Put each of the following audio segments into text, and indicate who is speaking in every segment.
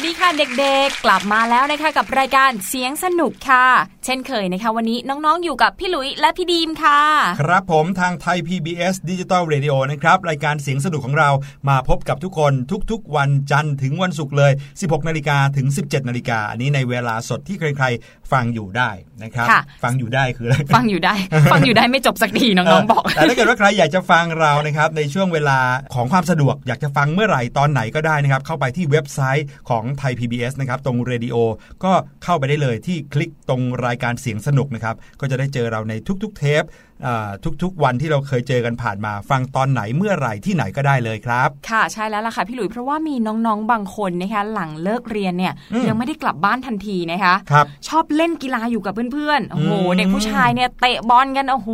Speaker 1: วัสดีค่ะเด็กๆ กลับมาแล้วนะคะกับรายการเสียงสนุกค่ะ ช่นเคยนะคะ วันนี้น้องๆอยู่กับพี่หลุยและพี่ดีมค่ะ
Speaker 2: ครับผมทางไทย PBS ดิจิตอล Radio นะครับ รายการเสียงสนุกของเรามาพบกับทุกคนทุกๆ วันจันทร์ถึงวันศุกร์เลย 16 นาฬิกาถึง 17 นาฬิกาอันนี้ในเวลาสดที่ใครๆ ฟังอยู่ได้นะครับ
Speaker 1: ค่ะ
Speaker 2: ฟังอยู่ได้คืออะไร
Speaker 1: ฟังอยู่ได้ ฟังอยู่ได้ไม่จบสักทีน้องๆบอก
Speaker 2: แต่ถ้าเกิดว่าใครอยากจะฟังเรานะครับในช่วงเวลาของความสะดวก อยากจะฟังเมื่อไหร่ตอนไหนก็ได้นะครับเข้าไปที่เว็บไซต์ของไทย PBS นะครับตรงเรดิโอก็เข้าไปได้เลยที่คลิกตรงรายการเสียงสนุกนะครับ ก็จะได้เจอเราในทุกๆเทป ทุกๆวันที่เราเคยเจอกันผ่านมา ฟังตอนไหนเมื่อไหร่ที่ไหนก็ได้เลยครับ
Speaker 1: ค่ะใช่แล้วล่ะค่ะพี่หลุยเพราะว่ามีน้องๆบางคนนะคะหลังเลิกเรียนเนี่ย
Speaker 2: อืม
Speaker 1: ยังไม่ได้กลับบ้านทันทีนะคะ
Speaker 2: ครับ
Speaker 1: ชอบเล่นกีฬาอยู่กับเพื่อนๆโอ้โห
Speaker 2: อืม
Speaker 1: เด็กผู้ชายเนี่ยเตะบอลกันโอ้โห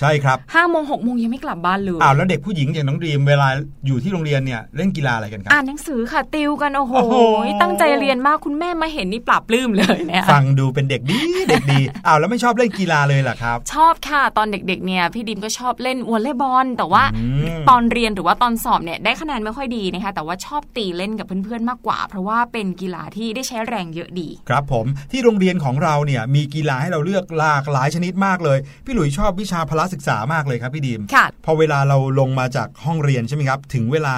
Speaker 2: ใช่ครับ
Speaker 1: ห้าโมงหกโมงยังไม่กลับบ้านเลย
Speaker 2: อ้าวแล้วเด็กผู้หญิงอย่างน้องดีมเวลาอยู่ที่โรงเรียนเนี่ยเล่นกีฬาอะไรกันครับ
Speaker 1: อ่านหนังสือค่ะติวกันโอ้โห
Speaker 2: โอ้โห
Speaker 1: ตั้งใจเรียนมากคุณแม่มาเห็นนี่ปรับปลื้มเลยเนี่ย
Speaker 2: ฟังดูเป็นเด็กดีเด็กดีอ้าวแล้วไม่ชอบเล่นกีฬาเลยเหรอครับ
Speaker 1: ชอบค่ะตอนเด็กๆเนี่ยพี่ดิมก็ชอบเล่นวอลเลย์บอลแต่ว่า
Speaker 2: อืม
Speaker 1: ตอนเรียนหรือว่าตอนสอบเนี่ยได้คะแนนไม่ค่อยดีนะคะแต่ว่าชอบตีเล่นกับเพื่อนๆมากกว่า เพราะว่าเป็นกีฬาที่ได้ใช้แรงเยอะดี
Speaker 2: ครับผมที่โรงเรียนของเราเนี่ยมีกีฬาให้เราเลือกหลากหลายชนิดมากเลย พี่หลุยชอบวิชาพละศึกษามากเลยครับพี่ดีม
Speaker 1: ค่ะ
Speaker 2: พอเวลาเราลงมาจากห้องเรียนใช่ไหมครับ ถึงเวลา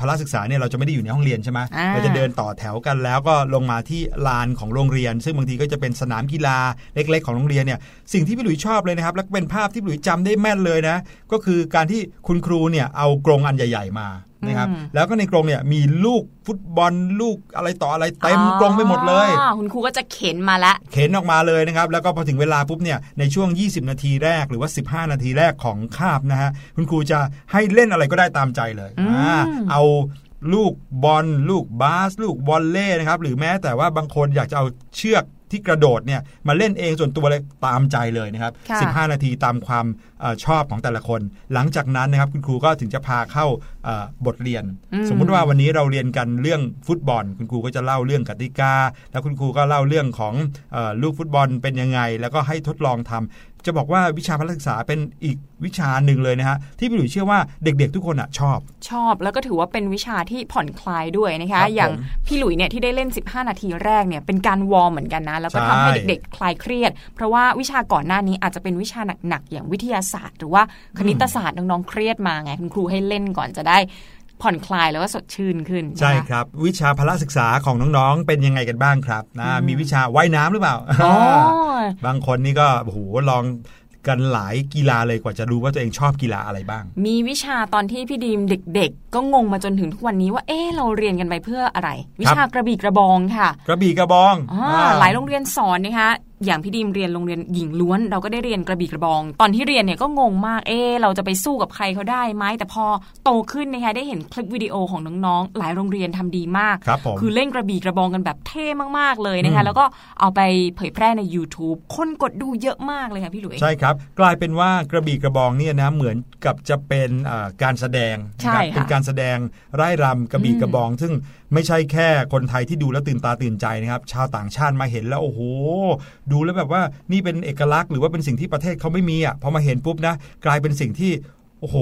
Speaker 2: พละศึกษาเนี่ยเราจะไม่ได้อยู่ในห้องเรียนใช่ไหม
Speaker 1: อ่า
Speaker 2: เราจะเดินต่อแถวกันแล้วก็ลงมาที่ลานของโรงเรียน ซึ่งบางทีก็จะเป็นสนามกีฬาเล็ก ๆ ของโรงเรียนเนี่ยสิ่งที่พี่หลุยชอบเลยนะครับและเป็นภาพที่พี่หลุยจำได้แม่นเลยนะ ก็คือการที่คุณครูเนี่ยเอากรงอันใหญ่ ๆมา นะครับ
Speaker 1: อืม
Speaker 2: แล้วก็ในกรงเนี่ยมีลูกฟุตบอลลูกอะไรต่ออะไรเต็มกรงไปหมดเลย
Speaker 1: อ๋อคุณครูก็จะเข็นมาละ
Speaker 2: เข็นออกมาเลยนะครับแล้วก็พอถึงเวลาปุ๊บเนี่ยในช่วง 20 นาทีแรกหรือว่า 15 นาทีแรกของคาบนะฮะคุณครูจะให้เล่นอะไรก็ได้ตามใจเลย
Speaker 1: อืม
Speaker 2: อ่าเอาลูกบอล ลูกบาส ลูกบอลเล่นะครับหรือแม้แต่ว่าบางคนอยากจะเอาเชือก ที่กระโดดเนี่ยมาเล่นเองส่วนตัวเลยตามใจเลยนะครับ
Speaker 1: ค่ะ
Speaker 2: 15 นาทีตามความเออชอบของแต่ละคน หลังจากนั้นนะครับคุณครูก็ถึงจะพาเข้าเอ่อบทเรียน
Speaker 1: อืม
Speaker 2: สมมุติว่าวันนี้เราเรียนกันเรื่องฟุตบอล คุณครูก็จะเล่าเรื่องกติกา แล้วคุณครูก็เล่าเรื่องของเออลูกฟุตบอลเป็นยังไง แล้วก็ให้ทดลองทำ จะบอกว่าวิชาพละศึกษาเป็นอีกวิชาหนึ่งเลยนะฮะที่พี่หลุยเชื่อว่าเด็กๆ ทุกคนอะชอบ
Speaker 1: ชอบแล้วก็ถือว่าเป็นวิชาที่ผ่อนคลายด้วยนะคะ
Speaker 2: ครับ
Speaker 1: อย่าง
Speaker 2: ผม
Speaker 1: พี่หลุยเนี่ยที่ได้เล่น 15 นาทีแรกเนี่ยเป็นการวอร์มเหมือนกันนะแล้วก็
Speaker 2: ใช่
Speaker 1: ทำให้เด็กๆ คลายเครียด เพราะว่าวิชาก่อนหน้านี้อาจจะเป็นวิชาหนักๆอย่างวิทยาศาสตร์ หรือว่าคณิตศาสตร์น้องๆเครียดมาไงคุณครูให้เล่นก่อนจะได้ ผ่อนคลายแล้วก็สดชื่นขึ้น
Speaker 2: ใช่
Speaker 1: นะคะ
Speaker 2: ครับ วิชาพละศึกษาของน้องๆ เป็นยังไงกันบ้างครับนะมีวิชาว่ายน้ำหรือเปล่า
Speaker 1: อ๋อ
Speaker 2: บางคนนี่ก็โอ้โหลองกันหลายกีฬาเลยกว่าจะรู้ว่าตัวเองชอบกีฬาอะไรบ้าง
Speaker 1: มีวิชาตอนที่พี่ดีมเด็ก ๆ ก็งงมาจนถึงทุกวันนี้ว่าเอ๊ะเราเรียนกันไปเพื่ออะไร วิชากระบี่กระบองค่ะ
Speaker 2: กระบี่กระบอง
Speaker 1: อ่า
Speaker 2: อ่า
Speaker 1: หลายโรงเรียนสอนนะคะอย่างพี่ดีมเรียนโรงเรียนหญิงล้วน เราก็ได้เรียนกระบี่กระบอง ตอนที่เรียนเนี่ยก็งงมากเอ๊ะเราจะไปสู้กับใครเขาได้ไหมแต่พอโตขึ้นนะคะได้เห็นคลิปวิดีโอของน้องๆ หลายโรงเรียนทำดีมาก
Speaker 2: ครับผม
Speaker 1: คือเล่นกระบี่กระบองกันแบบเท่มากๆเลยนะคะ
Speaker 2: อืม
Speaker 1: แล้วก็เอาไปเผยแพร่ใน YouTube คนกดดูเยอะมากเลยค่ะพี่หลุย
Speaker 2: ใช่ครับ กลายเป็นว่ากระบี่กระบองเนี่ยนะเหมือนกับจะเป็นอ่าการแสดง
Speaker 1: ใช่
Speaker 2: นะครับ
Speaker 1: ค่ะ
Speaker 2: เป็นการแสดงไร่รำกระบี่
Speaker 1: อืม
Speaker 2: กระบอง ซึ่งไม่ใช่แค่คนไทยที่ดูแล้วตื่นตาตื่นใจนะครับ ชาวต่างชาติมาเห็นแล้วโอ้โห ดูแล้วแบบว่านี่เป็นเอกลักษณ์หรือว่าเป็นสิ่งที่ประเทศเขาไม่มีอะพอมาเห็นปุ๊บนะ กลายเป็นสิ่งที่โอ้โห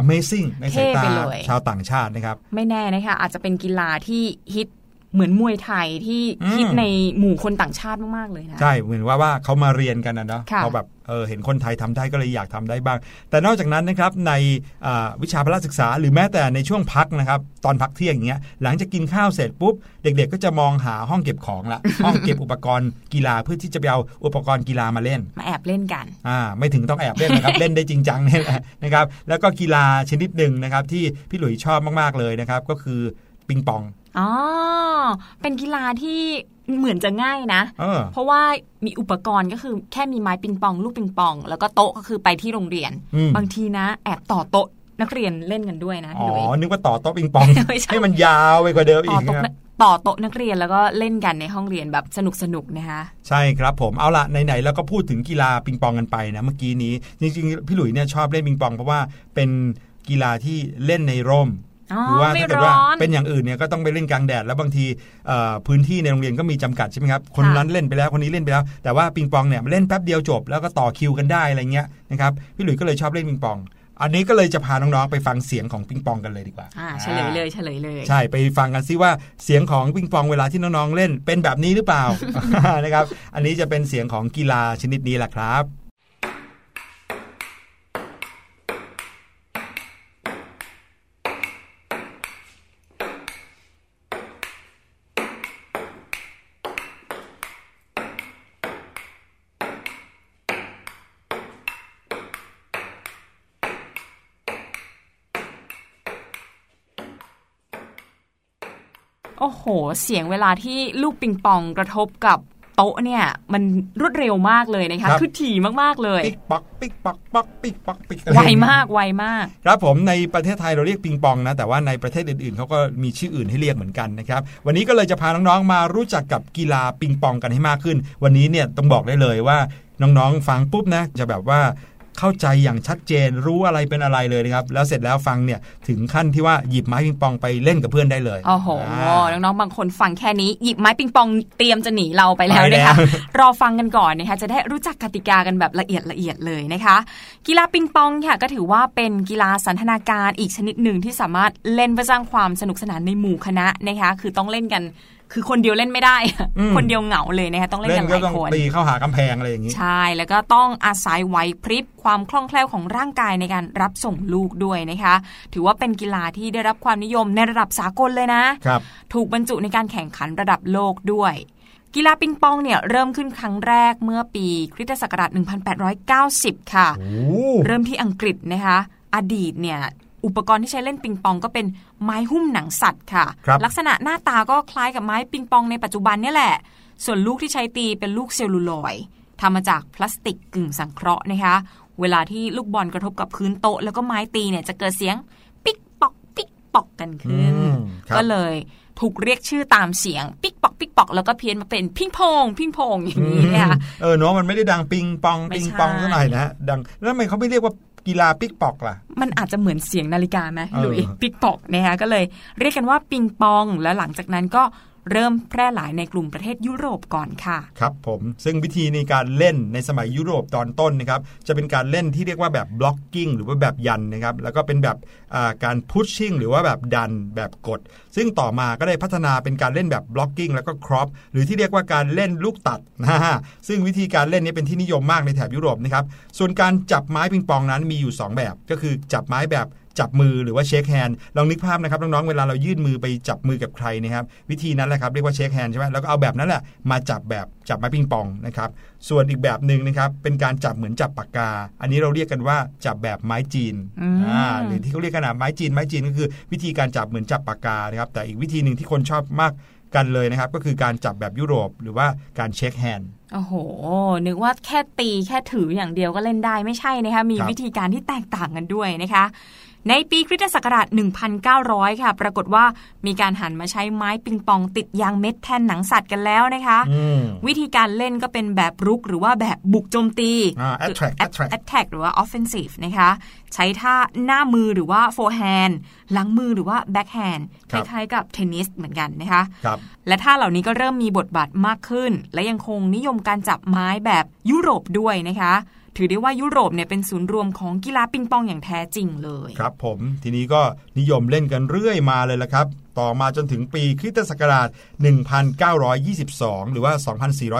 Speaker 2: Amazing ในสายตา
Speaker 1: เท่ไปเลย
Speaker 2: ชาวต่างชาตินะครับ
Speaker 1: ไม่แน่นะคะอาจจะเป็นกีฬาที่ฮิต เหมือนมวยไทยที่
Speaker 2: อืม
Speaker 1: ฮิตในหมู่คนต่างชาติมากๆเลยนะ
Speaker 2: ใช่ เหมือนว่าว่าเขามาเรียนกันนะเนาะ
Speaker 1: ค่ะ
Speaker 2: เขาแบบเออเห็นคนไทยทำได้ก็เลยอยากทำได้บ้าง แต่นอกจากนั้นนะครับในอ่าวิชาพละศึกษา หรือแม้แต่ในช่วงพักนะครับตอนพักเที่ยงอย่างเงี้ยหลังจากกินข้าวเสร็จปุ๊บ เด็กๆ ก็จะมองหาห้องเก็บของละห้องเก็บอุปกรณ์กีฬาเพื่อที่จะไปเอาอุปกรณ์กีฬามาเล่น
Speaker 1: มาแอบเล่นกัน
Speaker 2: อ่าไม่ถึงต้องแอบเล่นนะครับเล่นได้จริงจังเนี่ยแหละนะครับแล้วก็กีฬาชนิดหนึ่งนะครับที่พี่หลุยชอบมากๆเลยนะครับก็คือ ปิงปอง
Speaker 1: อ๋อ เป็นกีฬาที่เหมือนจะง่ายนะ
Speaker 2: เออ
Speaker 1: เพราะว่ามีอุปกรณ์ก็คือแค่มีไม้ปิงปอง ลูกปิงปอง แล้วก็โต๊ะก็คือไปที่โรงเรียน
Speaker 2: อืม
Speaker 1: บางทีนะ แอบต่อโต๊ะนักเรียนเล่นกันด้วยนะ
Speaker 2: อ๋
Speaker 1: พี่
Speaker 2: อ
Speaker 1: ดุย
Speaker 2: นึกว่าต่อโต๊ะปิงปอง
Speaker 1: ไม่ใช่
Speaker 2: ให้มันยาวไปกว่าเดิม
Speaker 1: ต่
Speaker 2: อี
Speaker 1: อกโต๊ะ
Speaker 2: นะครับ
Speaker 1: ต่อโต๊ะนักเรียนแล้วก็เล่นกันในห้องเรียนแบบสนุกสนุกๆนะคะ
Speaker 2: ใช่ครับผมเอาละไหนๆแล้วก็พูดถึงกีฬาปิงปองกันไปนะเมื่อกี้นี้จริงๆพี่หลุยเนี่ยชอบเล่นปิงปองเพราะว่าเป็นกีฬาที่เล่นในร่ม
Speaker 1: อ๋อ
Speaker 2: หรืว่า
Speaker 1: ไม่
Speaker 2: ถ้าเกิด
Speaker 1: ร้
Speaker 2: ว่า
Speaker 1: อน
Speaker 2: เป็นอย่างอื่นเนี่ยก็ต้องไปเล่นกลางแดดแล้วบางทีเอ่อพื้นที่ในโรงเรียนก็มีจำกัดใช่ไหมครับคน
Speaker 1: ค่ะ
Speaker 2: นั้นเล่นไปแล้วคนนี้เล่นไปแล้ว แต่ว่าปิงปองเนี่ยเล่นแป๊บเดียวจบ แล้วก็ต่อคิวกันได้อะไรเงี้ยนะครับพี่หลุยก็เลยชอบเล่นปิงปอง อันนี้ก็เลยจะพาน้องๆไปฟังเสียงของปิงปองกันเลยดีกว่า
Speaker 1: อ่าเฉลยเลยเฉลยเลย
Speaker 2: ใช่ไปฟังกันซิว่าเสียงของปิงปองเวลาที่น้องๆเล่นเป็นแบบนี้หรือเปล่านะครับ อันนี้จะเป็นเสียงของกีฬาชนิดนี้แหละครับ
Speaker 1: หเสียงเวลาที่ลูกปิงปองกระทบกับโต๊ะเนี่ยมันรวดเร็วมากเลยนะคะ
Speaker 2: ครับ
Speaker 1: คือถี่มากๆเลย
Speaker 2: ปิ๊กปักปิ๊กปักปักปิ๊กปักปิ๊ก
Speaker 1: ไวมากไวมาก
Speaker 2: ครับผมในประเทศไทยเราเรียกปิงปองนะ แต่ว่าในประเทศอื่นๆเขาก็มีชื่ออื่นให้เรียกเหมือนกันนะครับ วันนี้ก็เลยจะพาน้องๆมารู้จักกับกีฬาปิงปองกันให้มากขึ้น วันนี้เนี่ยต้องบอกได้เลยว่าน้องๆฟังปุ๊บนะจะแบบว่า เข้าใจอย่างชัดเจนรู้อะไรเป็นอะไรเลยนะครับ แล้วเสร็จแล้วฟังเนี่ยถึงขั้นที่ว่าหยิบไม้ปิงปองไปเล่นกับเพื่อนได้เลย
Speaker 1: โอ้โหาน้องๆบางคนฟังแค่นี้หยิบไม้ปิงปองเตรียมจะหนีเราไปแล้ว
Speaker 2: ไปแล้ว
Speaker 1: นะคะรอฟังกันก่อนนะคะจะได้รู้จักกติกากันแบบละเอียดละเอียดเลยนะคะ กีฬาปิงปองค่ะก็ถือว่าเป็นกีฬาสันทนาการอีกชนิดหนึ่งที่สามารถเล่นเพื่อสร้างความสนุกสนานในหมู่คณะนะคะคือต้องเล่นกัน คือคนเดียวเล่นไม่ได้
Speaker 2: อืม
Speaker 1: คนเดียวเหงาเลยนะคะต้องเล่น
Speaker 2: เล่
Speaker 1: กัน
Speaker 2: น
Speaker 1: ห
Speaker 2: ก็
Speaker 1: ลาย
Speaker 2: ต้อง
Speaker 1: คน
Speaker 2: ตีเข้าหากำแพงอะไรอย่างนี้
Speaker 1: ใช่ แล้วก็ต้องอาศัยไหวพริบความคล่องแคล่วของร่างกายในการรับส่งลูกด้วยนะคะ ถือว่าเป็นกีฬาที่ได้รับความนิยมในระดับสากลเลยนะ
Speaker 2: ครับ
Speaker 1: ถูกบรรจุในการแข่งขันระดับโลกด้วยกีฬาปิงปองเนี่ยเริ่มขึ้นครั้งแรกเมื่อปีคริสตศักราช 1890 ค่ะ
Speaker 2: โอ้
Speaker 1: เริ่มที่อังกฤษนะคะ อดีตเนี่ย อุปกรณ์ที่ใช้เล่นปิงปองก็เป็นไม้หุ้มหนังสัตว์ค่ะ
Speaker 2: ครับ
Speaker 1: ลักษณะหน้าตาก็คล้ายกับไม้ปิงปองในปัจจุบันเนี่ยแหละ ส่วนลูกที่ใช้ตีเป็นลูกเซลลูลอยด์ทำมาจากพลาสติกกึ่งสังเคราะห์นะคะ เวลาที่ลูกบอลกระทบกับพื้นโต๊ะแล้วก็ไม้ตีเนี่ยจะเกิดเสียงปิ๊กปอกปิ๊กปอกกันขึ้น
Speaker 2: อืมครับ
Speaker 1: ก็เลยถูกเรียกชื่อตามเสียงปิ๊กปอกปิ๊กปอกแล้วก็เพี้ยนมาเป็นพิงพองพิงพองอย่างนี้เนี่ย
Speaker 2: เออเนาะมันไม่ได้ดังปิงปอง
Speaker 1: ไม่
Speaker 2: ปิง
Speaker 1: ใช่
Speaker 2: ปองซะหน่อยนะดังแล้วทำไมเขาไม่เรียกว่า กีฬาปิกปอกล่ะ
Speaker 1: มันอาจจะเหมือนเสียงนาฬิกาไหม
Speaker 2: เออ
Speaker 1: หรือปิกปอกนะคะก็เลย เรียกกันว่าปิงปองแล้วหลังจากนั้นก็ เริ่มแพร่หลายในกลุ่มประเทศยุโรปก่อนค่ะ
Speaker 2: ครับผมซึ่งวิธีในการเล่นในสมัยยุโรปตอนต้นนะครับจะเป็นการเล่นที่เรียกว่าแบบ blocking หรือว่าแบบยันนะครับแล้วก็เป็นแบบการ pushing หรือว่าแบบดันแบบกด ซึ่งต่อมาก็ได้พัฒนาเป็นการเล่นแบบ blocking แล้วก็ crop หรือที่เรียกว่าการเล่นลูกตัดนะฮะซึ่งวิธีการเล่นนี้เป็นที่นิยมมากในแถบยุโรปนะครับส่วนการจับไม้ปิงปองนั้นมีอยู่ 2 แบบก็คือจับไม้แบบ จับมือหรือว่า shake hand ลองนึกภาพนะครับน้องๆเวลาเรายื่นมือไปจับมือกับใครนะครับวิธีนั้นแหละครับเรียกว่า shake hand ใช่ไหมแล้วก็เอาแบบนั้นแหละมาจับแบบจับไม้ปิงปองนะครับส่วนอีกแบบหนึ่งนะครับเป็นการจับเหมือนจับปากกา อันนี้เราเรียกกันว่าจับแบบไม้จีน
Speaker 1: อืม
Speaker 2: อ่าหรือที่เขาเรียกกันนะไม้จีนไม้จีนก็คือ วิธีการจับเหมือนจับปากกานะครับแต่อีกวิธีหนึ่งที่คนชอบมากกันเลยนะครับก็คือการจับแบบยุโรปหรือว่าการ shake hand
Speaker 1: โอ้โห นึกว่าแค่ตีแค่ถืออย่างเดียวก็เล่นได้ไม่ใช่นะคะมี
Speaker 2: ครับ
Speaker 1: วิธีการที่แตกต่างกันด้วยนะคะ ในปีคริสตศักราช 1900 ค่ะ ปรากฏว่ามีการหันมาใช้ไม้ปิงปองติดยางเม็ดแทนหนังสัตว์กันแล้วนะคะ
Speaker 2: อืม
Speaker 1: วิธีการเล่นก็เป็นแบบรุกหรือว่าแบบบุกโจมตี
Speaker 2: อ่า attract
Speaker 1: คือ
Speaker 2: attract
Speaker 1: attack หรือว่า offensive นะคะ ใช้ท่าหน้ามือหรือว่า forehand หลังมือหรือว่า backhand ค
Speaker 2: ครับ
Speaker 1: ล้ายๆกับเทนนิสเหมือนกันนะคะ
Speaker 2: ครับ
Speaker 1: และท่าเหล่านี้ก็เริ่มมีบทบาทมากขึ้น และยังคงนิยมการจับไม้แบบยุโรปด้วยนะคะ ถือได้ว่ายุโรปเนี่ยเป็นศูนย์รวมของกีฬาปิงปองอย่างแท้จริงเลย
Speaker 2: ครับผมทีนี้ก็นิยมเล่นกันเรื่อยมาเลยละครับ ต่อมาจนถึงปีคริสตศักราช 1922 หรือว่า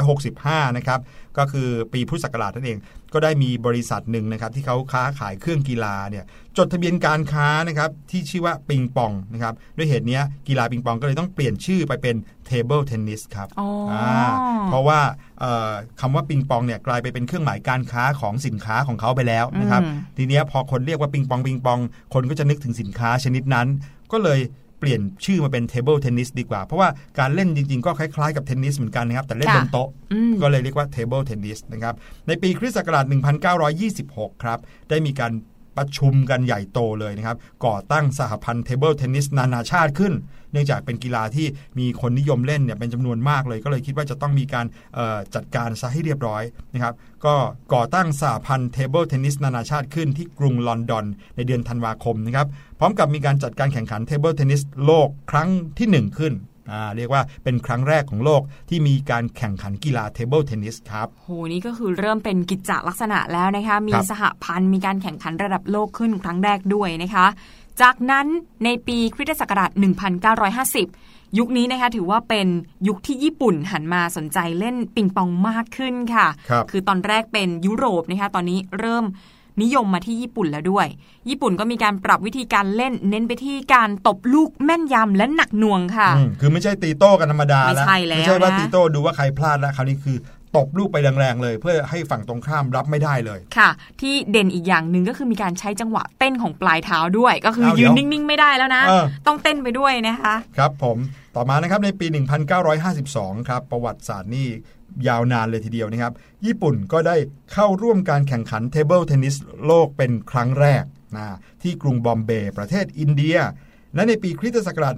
Speaker 2: 2465 นะครับ ก็คือปีพุทธศักราชนั่นเอง ก็ได้มีบริษัทหนึ่งนะครับที่เขาค้าขายเครื่องกีฬาเนี่ยจดทะเบียนการค้านะครับที่ชื่อว่าปิงปองนะครับด้วยเหตุเนี้ยกีฬาปิงปองก็เลยต้องเปลี่ยนชื่อไปเป็นเทเบิลเทนนิสครับ
Speaker 1: อ๋ออ่า
Speaker 2: เพราะว่าเอ่อ คำว่าปิงปองเนี่ยกลายไปเป็นเครื่องหมายการค้าของสินค้าของเขาไปแล้วนะครับ
Speaker 1: อืม
Speaker 2: ทีเนี้ยพอคนเรียกว่าปิงปองปิงปอง คนก็จะนึกถึงสินค้าชนิดนั้น ก็เลยเปลี่ยนชื่อมาเป็นเทเบิลเทนนิสดีกว่า เพราะว่าการเล่นจริง ๆ ก็คล้ายๆกับเทนนิสเหมือนกันนะครับ แต่เล่นบนโต๊ะ
Speaker 1: อืม
Speaker 2: ก็เลยเรียกว่าเทเบิลเทนนิสนะครับในปีคริสต์ศักราช1926 ครับ ได้มีการ ประชุมกันใหญ่โตเลยนะครับ ก่อตั้งสหพันธ์เทเบิลเทนนิสนานาชาติขึ้น เนื่องจากเป็นกีฬาที่มีคนนิยมเล่นเนี่ยเป็นจำนวนมากเลย ก็เลยคิดว่าจะต้องมีการจัดการซะให้เรียบร้อยนะครับ ก็ก่อตั้งสหพันธ์เทเบิลเทนนิสนานาชาติขึ้นที่กรุงลอนดอนในเดือนธันวาคมนะครับ พร้อมกับมีการจัดการแข่งขันเทเบิลเทนนิสโลกครั้งที่หนึ่งขึ้น เรียกว่าเป็นครั้งแรกของโลกที่มีการแข่งขันกีฬาเทเบิลเทนนิสครับ
Speaker 1: โหนี่ก็คือเริ่มเป็นกิจจลักษณะแล้วนะคะมี
Speaker 2: ครับ
Speaker 1: สหพันธ์มีการแข่งขันระดับโลกขึ้นครั้งแรกด้วยนะคะ จากนั้นในปีคริสตศักราช 1950 ยุคนี้นะคะถือว่าเป็นยุคที่ญี่ปุ่นหันมาสนใจเล่นปิงปองมากขึ้นค่ะ
Speaker 2: ครับ
Speaker 1: คือตอนแรกเป็นยุโรปนะคะตอนนี้เริ่ม นิยมมาที่ญี่ปุ่นแล้วด้วย ญี่ปุ่นก็มีการปรับวิธีการเล่น เน้นไปที่การตบลูกแม่นยำและหนักหน่วงค่ะ
Speaker 2: อืมคือไม่ใช่ตีโต้กันธรรมดา
Speaker 1: ไม่
Speaker 2: แล้ว
Speaker 1: ใช่แล้ว
Speaker 2: ไม่ใช่ว่า
Speaker 1: นะ
Speaker 2: ตีโต้ดูว่าใครพลาดแล้วคราวนี้คือตบลูกไปแรงๆเลย เพื่อให้ฝั่งตรงข้ามรับไม่ได้เลย
Speaker 1: ค่ะ ที่เด่นอีกอย่างหนึ่งก็คือมีการใช้จังหวะเต้นของปลายเท้าด้วย ก็คือ
Speaker 2: เอาเดี๋
Speaker 1: ยื
Speaker 2: ย
Speaker 1: นนิ่งๆไม่ได้แล้วนะ
Speaker 2: เออ
Speaker 1: ต้องเต้นไปด้วยนะคะ
Speaker 2: ครับผมต่อมานะครับในปี 1952 ครับ ประวัติศาสตร์นี่ ยาวนานเลยทีเดียวนะครับ ญี่ปุ่นก็ได้เข้าร่วมการแข่งขันเทเบิลเทนนิสโลกเป็นครั้งแรกนะที่กรุงบอมเบย์ประเทศอินเดีย และในปีคริสตศักราช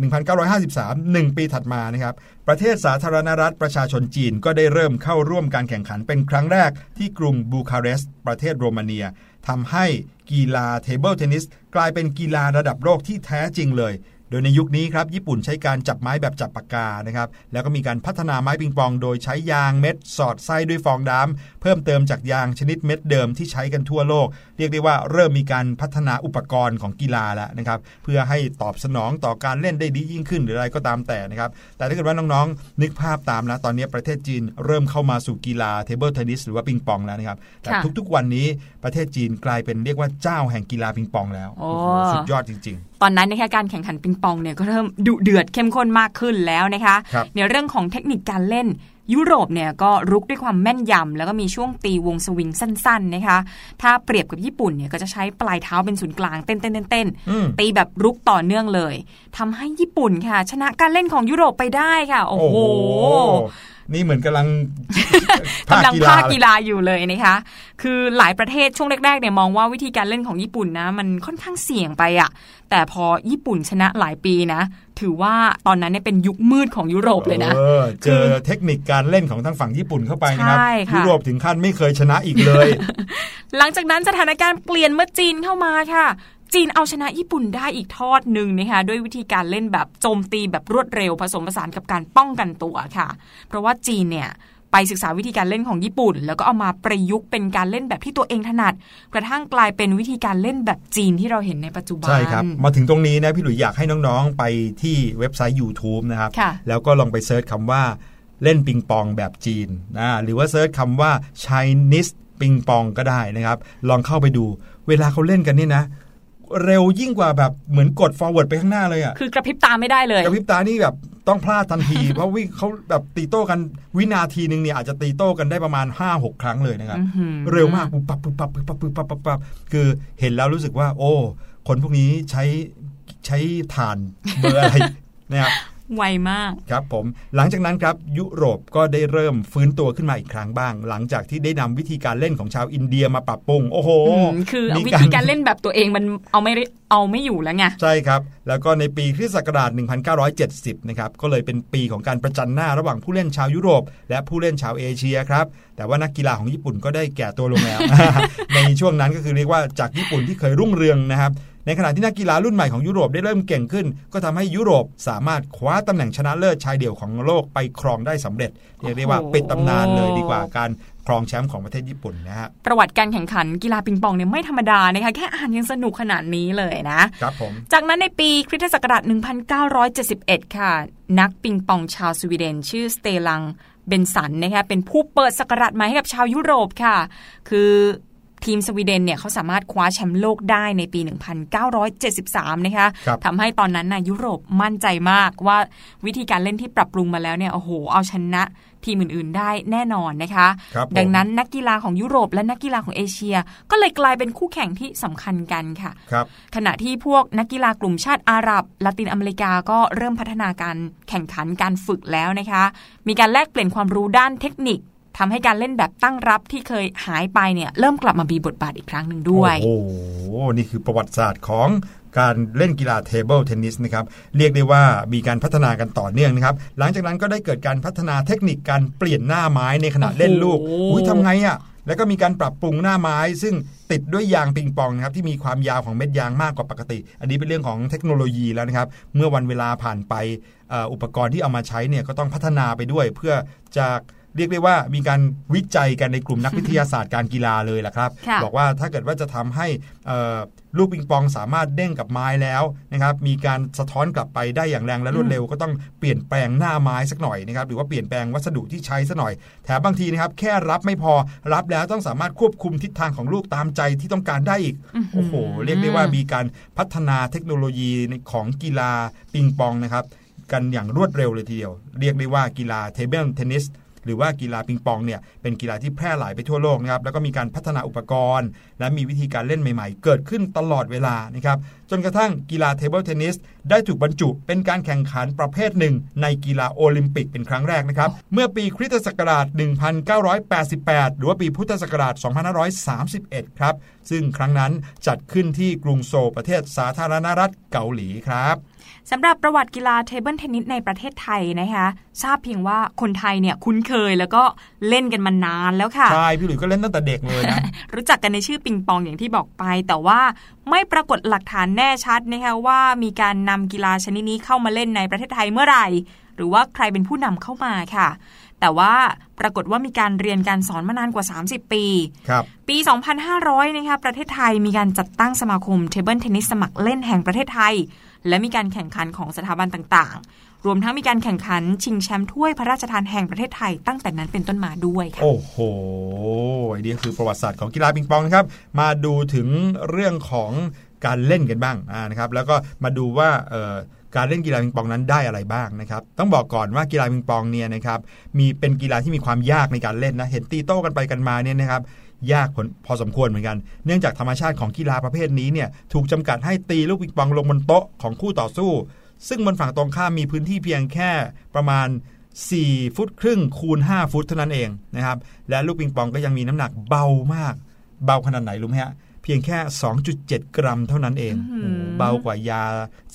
Speaker 2: 1953 1 ปีถัดมานะครับ ประเทศสาธารณรัฐประชาชนจีนก็ได้เริ่มเข้าร่วมการแข่งขันเป็นครั้งแรกที่กรุงบูคาเรสต์ประเทศโรมาเนียทำให้กีฬาเทเบิลเทนนิสกลายเป็นกีฬาระดับโลกที่แท้จริงเลย โดยในยุคนี้ครับญี่ปุ่นใช้การจับไม้แบบจับปากกานะครับแล้วก็มีการพัฒนาไม้ปิงปอง โดยใช้ยางเม็ด สอดไส้ด้วยฟองน้ำเพิ่มเติมจากยางชนิดเม็ดเดิมที่ใช้กันทั่วโลก เรียกได้ว่าเริ่มมีการพัฒนาอุปกรณ์ของกีฬาแล้วนะครับเพื่อให้ตอบสนองต่อการเล่นได้ดียิ่งขึ้นหรืออะไรก็ตามแต่นะครับแต่ถ้าเกิดว่าน้องๆ นึกภาพตามนะตอนนี้ประเทศจีนเริ่มเข้ามาสู่กีฬาเทเบิลเทนนิสหรือว่าปิงปองแล้วนะครับแต่
Speaker 1: ค่ะ
Speaker 2: ทุกๆวันนี้ประเทศจีนกลายเป็นเรียกว่าเจ้าแห่งกีฬาปิงปองแล้ว
Speaker 1: โอ้
Speaker 2: โอ้โหสุดยอดจริง
Speaker 1: ตอนนั้นนะคะการแข่งขันปิงปองเนี่ยก็เริ่มดุเดือดเข้มข้นมากขึ้นแล้วนะคะ
Speaker 2: ครับ
Speaker 1: ในเรื่องของเทคนิคการเล่นยุโรปเนี่ยก็รุกด้วยความแม่นยำ แล้วก็มีช่วงตีวงสวิงสั้นๆนะคะ ถ้าเปรียบกับญี่ปุ่นเนี่ยก็จะใช้ปลายเท้าเป็นศูนย์กลางเต้นๆเต้น
Speaker 2: อืม
Speaker 1: ตีแบบรุกต่อเนื่องเลยทำให้ญี่ปุ่นค่ะ ชนะการเล่นของยุโรปไปได้ค่ะ โอ้โห
Speaker 2: นี่เหมือนกำลัง
Speaker 1: กำลัง
Speaker 2: ฬ
Speaker 1: ภาคกีฬาอยู่เลยนะคะ คือหลายประเทศช่วงแรกๆเนี่ยมองว่าวิธีการเล่นของญี่ปุ่นนะ มันค่อนข้างเสี่ยงไปอะ แต่พอญี่ปุ่นชนะหลายปีนะ ถือว่าตอนนั้นเนี่ยเป็นยุคมืดของยุโรปเลยนะ
Speaker 2: ออเจอเทคนิคการเล่นของทางฝั่งญี่ปุ่นเข้าไปนะครับ
Speaker 1: ใช่ค่ะ
Speaker 2: ยุโรปถึงขั้นไม่เคยชนะอีกเลย
Speaker 1: หลังจากนั้นสถานการณ์เปลี่ยนเมื่อจีนเข้ามาค่ะจีนเอาชนะญี่ปุ่นได้อีกทอดหนึ่งนะคะด้วยวิธีการเล่นแบบโจมตีแบบรวดเร็วผสมผสานกับการป้องกันตัวค่ะ เพราะว่าจีนเนี่ย ไปศึกษาวิธีการเล่นของญี่ปุ่น แล้วก็เอามาประยุกต์เป็นการเล่นแบบที่ตัวเองถนัด กระทั่งกลายเป็นวิธีการเล่นแบบจีนที่เราเห็นในปัจจุบัน
Speaker 2: ใช่ครับ มาถึงตรงนี้นะพี่หลุยอยากให้น้องๆ ไปที่เว็บไซต์ YouTube นะครับ
Speaker 1: ค่ะ
Speaker 2: แล้วก็ลองไป search คำว่าเล่นปิงปองแบบจีนนะหรือว่า search คำว่า Chinese ปิงปองก็ได้นะครับ ลองเข้าไปดู เวลาเขาเล่นกันนี่นะ เร็วยิ่งกว่าแบบเหมือนกด forward ไปข้างหน้าเลยอะ
Speaker 1: คือกระพริบตาไม่ได้เลย
Speaker 2: กระพริบตานี่แบบต้องพลาดทันที เพราะวิเขาแบบตีโต้กันวินาทีหนึ่งเนี่ยอาจจะตีโต้กันได้ประมาณ 5-6 ครั้งเลยนะครับ
Speaker 1: อื้อหือ
Speaker 2: เร็วมากปุ๊บปั๊บปุ๊บปั๊บปุ๊บปั๊บปุ๊บปั๊บปุ๊บปั๊บคือเห็นแล้วรู้สึกว่า โอ้ คนพวกนี้ใช้ใช้ฐานเบอร์อะไรนะครับ
Speaker 1: ไวมาก
Speaker 2: ครับผม หลังจากนั้นครับยุโรปก็ได้เริ่มฟื้นตัวขึ้นมาอีกครั้งบ้าง หลังจากที่ได้นำวิธีการเล่นของชาวอินเดียมาปรับปรุง โอ้โห
Speaker 1: อืมคือเอา
Speaker 2: มี
Speaker 1: วิธีการเล่นแบบตัวเองมันเอาไม่ได้เอาไม่อยู่แล้วไง
Speaker 2: ใช่ครับ แล้วก็ในปีคริสต์ศักราช 1970 นะครับ ก็เลยเป็นปีของการประจันหน้าระหว่างผู้เล่นชาวยุโรป และผู้เล่นชาวเอเชียครับ แต่ว่านักกีฬาของญี่ปุ่นก็ได้แก่ตัวลงแล้ว ในช่วงนั้นก็คือเรียกว่าจากญี่ปุ่นที่เคยรุ่งเรืองนะครับ ในขณะที่นักกีฬารุ่นใหม่ของยุโรปได้เริ่มเก่งขึ้น ก็ทำให้ยุโรปสามารถคว้าตำแหน่งชนะเลิศชายเดี่ยวของโลกไปครองได้สำเร็จเรียกได้ว่า
Speaker 1: โอ้โห
Speaker 2: ปิดตำนานเลยดีกว่าการครองแชมป์ของประเทศญี่ปุ่นนะฮะ
Speaker 1: ประวัติการแข่งขันกีฬาปิงปองเนี่ยไม่ธรรมดานะคะแค่อ่านยังสนุกขนาดนี้เลยนะ
Speaker 2: ครับผม
Speaker 1: จากนั้นในปีคริสตศักราช 1971 ค่ะ นักปิงปองชาวสวีเดน ชื่อสเตลังเบนสันนะคะเป็นผู้เปิดศักราชใหม่ให้กับชาวยุโรปค่ะ คือ ทีมสวีเดนเนี่ยเขาสามารถคว้าแชมป์โลกได้ในปี 1973 นะคะ
Speaker 2: ครับ
Speaker 1: ทำให้ตอนนั้นนะยุโรปมั่นใจมากว่าวิธีการเล่นที่ปรับปรุงมาแล้วเนี่ยโอ้โห เอาชนะทีมอื่น ๆ ได้แน่นอนนะคะ
Speaker 2: ครับผม
Speaker 1: ดังนั้นนักกีฬาของยุโรปและนักกีฬาของเอเชีย ก็เลยกลายเป็นคู่แข่งที่สำคัญกันค่ะ
Speaker 2: ครับ
Speaker 1: ขณะที่พวกนักกีฬากลุ่มชาติอาหรับละตินอเมริกาก็เริ่มพัฒนาการแข่งขันการฝึกแล้วนะคะ มีการแลกเปลี่ยนความรู้ด้านเทคนิค ทำให้การเล่นแบบตั้งรับที่เคยหายไปเนี่ยเริ่มกลับมามีบทบาทอีกครั้งหนึ่งด้วย
Speaker 2: โอ้โห นี่คือประวัติศาสตร์ของการเล่นกีฬาเทเบิลเทนนิสนะครับเรียกได้ว่ามีการพัฒนากันต่อเนื่องนะครับ หลังจากนั้นก็ได้เกิดการพัฒนาเทคนิคการเปลี่ยนหน้าไม้ในขณะเล่นลูก
Speaker 1: โอ้โห
Speaker 2: อุ้ยทำไงอะ่ะแล้วก็มีการปรับปรุงหน้าไม้ ซึ่งติดด้วยยางปิงปองนะครับที่มีความยาวของเม็ดยางมากกว่าปกติ อันนี้เป็นเรื่องของเทคโนโลยีแล้วนะครับ เมื่อวันเวลาผ่านไปเอ่ออุปกรณ์ที่เอามาใช้เนี่ยก็ต้องพัฒนาไปด้วยเพื่อจะ เรียกได้ว่ามีการวิจัยกันในกลุ่มนักวิทยาศาสตร์การกีฬาเลยแหละครับ
Speaker 1: ค่ะ
Speaker 2: บอกว่าถ้าเกิดว่าจะทำให้เอ่อลูกปิงปองสามารถเด้งกับไม้แล้วนะครับ มีการสะท้อนกลับไปได้อย่างแรงและรวดเร็วก็ต้องเปลี่ยนแปลงหน้าไม้สักหน่อยนะครับ หรือว่าเปลี่ยนแปลงวัสดุที่ใช้สักหน่อย แถมบางทีนะครับ แค่รับไม่พอรับแล้วต้องสามารถควบคุมทิศทางของลูกตามใจที่ต้องการได้อีก โอ้โห เรียกได้ว่ามีการพัฒนาเทคโนโลยีในของกีฬาปิงปองนะครับ กันอย่างรวดเร็วเลยทีเดียว เรียกได้ว่ากีฬาเทเบิลเทนนิส หรือว่ากีฬาปิงปองเนี่ยเป็นกีฬาที่แพร่หลายไปทั่วโลกนะครับแล้วก็มีการพัฒนาอุปกรณ์ และมีวิธีการเล่นใหม่ๆ เกิดขึ้นตลอดเวลานะครับจนกระทั่งกีฬาเทเบิลเทนนิสได้ถูกบรรจุเป็นการแข่งขันประเภทหนึ่ง ในกีฬาโอลิมปิกเป็นครั้งแรกนะครับเมื่อปีคริสตศักราช 1988 หรือว่าปีพุทธศักราช 2531 ครับซึ่งครั้งนั้นจัดขึ้นที่กรุงโซลประเทศสาธารณรัฐเกาหลีครับ
Speaker 1: สำหรับประวัติกีฬาเทเบิลเทนนิสในประเทศไทยนะคะทราบเพียงว่าคนไทยเนี่ยคุ้นเคยแล้วก็เล่นกันมานานแล้วค่ะ
Speaker 2: ใช่ พี่หลุยส์ก็เล่นตั้งแต่เด็กเลยนะ
Speaker 1: รู้จักกันในชื่อปิงปองอย่างที่บอกไป แต่ว่าไม่ปรากฏหลักฐานแน่ชัดนะคะว่ามีการนำกีฬาชนิดนี้เข้ามาเล่นในประเทศไทยเมื่อไหร่ หรือว่าใครเป็นผู้นำเข้ามาค่ะแต่ว่าปรากฏว่ามีการเรียนการสอนมานานกว่า 30 ปี
Speaker 2: ครับ
Speaker 1: ปี 2500 นะคะประเทศไทยมีการจัดตั้งสมาคมเทเบิลเทนนิสสมัครเล่นแห่งประเทศไทย และมีการแข่งขันของสถาบันต่างๆ รวมทั้งมีการแข่งขันชิงแชมป์ถ้วยพระราชทานแห่งประเทศไทยตั้งแต่นั้นเป็นต้นมาด้วยค่ะ
Speaker 2: โอ้โหไอเดียคือประวัติศาสตร์ของกีฬาปิงปองนะครับ มาดูถึงเรื่องของการเล่นกันบ้างอ่านะครับ แล้วก็มาดูว่าการเล่นกีฬาปิงปองนั้นได้อะไรบ้างนะครับ ต้องบอกก่อนว่ากีฬาปิงปองเนี่ยนะครับ มีเป็นกีฬาที่มีความยากในการเล่นนะ เห็นตีโต้กันไปกันมาเนี่ยนะครับ ยากผลพอสมควรเหมือนกัน เนื่องจากธรรมชาติของกีฬาประเภทนี้เนี่ยถูกจำกัดให้ตีลูกปิงปองลงบนโต๊ะของคู่ต่อสู้ ซึ่งบนฝั่งตรงข้ามมีพื้นที่เพียงแค่ประมาณ 4 ฟุตครึ่งคูณ 5 ฟุตเท่านั้นเองนะครับและลูกปิงปองก็ยังมีน้ำหนักเบามาก เบาขนาดไหนรู้ไหมฮะเพียงแค่ 2.7 กรัมเท่านั้นเอง
Speaker 1: อื้อหือ
Speaker 2: โอ้โหเบากว่ายา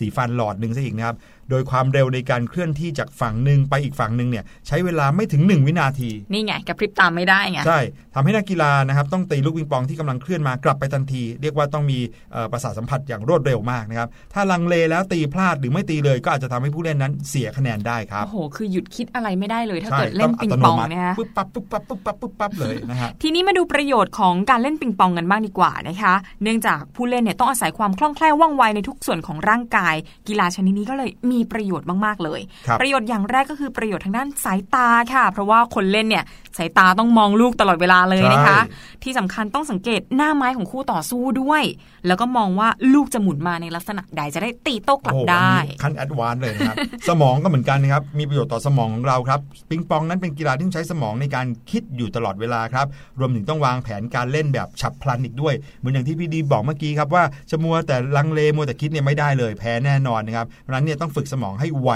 Speaker 2: สีฟันหลอดหนึ่งซะอีกนะครับ โดยความเร็วในการเคลื่อนที่จากฝั่งหนึ่งไปอีกฝั่งหนึ่งเนี่ยใช้เวลาไม่ถึง 1 วินาที
Speaker 1: นี่ไงกระพริบตามไม่ได้ไง
Speaker 2: ใช่ทำให้นักกีฬานะครับต้องตีลูกปิงปองที่กำลังเคลื่อนมากลับไปทันที เรียกว่าต้องมีเอ่อประสาทสัมผัสอย่างรวดเร็วมากนะครับ ถ้าลังเลแล้วตีพลาดหรือไม่ตีเลยก็อาจจะทำให้ผู้เล่นนั้นเสียคะแนนได้ครับ
Speaker 1: โอ้โห คือหยุดคิดอะไรไม่ได้เลย ถ้า
Speaker 2: ใช่
Speaker 1: เกิดเล่นปิงปองนะคะ
Speaker 2: ปุ๊บปั๊บปุ๊บปั๊บปุ๊บปั๊บปุ๊บปั๊บเลยนะฮะ
Speaker 1: ทีนี้มาดูประโยชน์ของการเล่นปิงปองกันบ้างดีกว่านะคะ เนื่องจากผู้เล่นเนี่ยต้องอาศัยความคล่องแคล่วว่องไวในทุกส่วนของร่างกายกีฬาชนิดนี้ก็เลยมีประโยชน์มากๆเลย
Speaker 2: ครับ
Speaker 1: ประโยชน์อย่างแรกก็คือประโยชน์ทางด้านสายตาค่ะ เพราะว่าคนเล่นเนี่ย สายตาต้องมองลูกตลอดเวลาเลยนะคะ ที่สำคัญต้องสังเกตหน้าไม้ของคู่ต่อสู้ด้วย แล้วก็มองว่าลูกจะหมุนมาในลักษณะใดจะได้ตีโต้กลับ
Speaker 2: โอ้โห
Speaker 1: ได้
Speaker 2: อันนี้ขั้น advance เลยนะครับ สมองก็เหมือนกันนะครับ มีประโยชน์ต่อสมองของเราครับ ปิงปองนั้นเป็นกีฬาที่ต้องใช้สมองในการคิดอยู่ตลอดเวลาครับ รวมถึงต้องวางแผนการเล่นแบบฉับพลันอีกด้วย เหมือนอย่างที่พี่ดรีมบอกเมื่อกี้ครับว่าจะมัวแต่ลังเลมัวแต่คิดเนี่ยไม่ได้เลยแพ้แน่นอนนะครับเพราะฉะนั้นเนี่ยต้องฝึกสมองให้ไว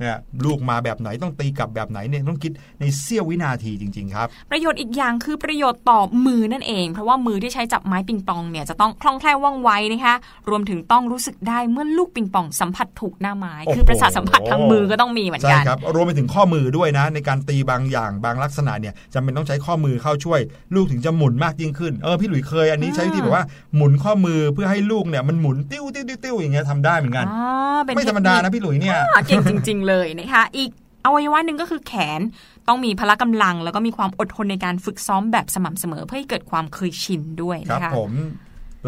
Speaker 2: นะลูกมาแบบไหนต้องตีกลับแบบไหนเนี่ยต้องคิดในเสี้ยววินาทีจริง ๆ ครับ
Speaker 1: ประโยชน์อีกอย่างคือประโยชน์ต่อมือนั่นเอง เพราะว่ามือที่ใช้จับไม้ปิงปองเนี่ยจะต้องคล่องแคล่วว่องไวนะคะรวมถึงต้องรู้สึกได้เมื่อลูกปิงปองสัมผัสถูกหน้าไม้
Speaker 2: โอ้โห
Speaker 1: คือประสาทสัมผัสทางมือก็ต้องมีเหมือน
Speaker 2: ใช่
Speaker 1: กัน
Speaker 2: ครับรวมไปถึงข้อมือด้วยนะ ในการตีบางอย่างบางลักษณะเนี่ยจำเป็นต้องใช้ข้อมือเข้าช่วย ลูกถึงจะหมุนมากยิ่งขึ้นเออพี่หลุยเคยอันนี้ใช้วิธีแบบว่าหมุนข้อมือเพื่อให้ลูกเนี่ยมันหมุนติ้วติ้วติ้วติ้วอย่างเงี้ยทำได้เหมือนกัน
Speaker 1: อ๋อเป็น
Speaker 2: ไม่ธรรมดานะพี่หลุยเนี่ย
Speaker 1: เทคนิคอะเก่งจริงๆเลยนะคะ อีกอวัยวะหนึ่งก็คือแขนต้องมีพละกำลัง แล้วก็มีความอดทนในการฝึกซ้อมแบบสม่ำเสมอเพื่อให้เกิดความเคยชินด้วย
Speaker 2: ครับ
Speaker 1: นะคะ
Speaker 2: ผม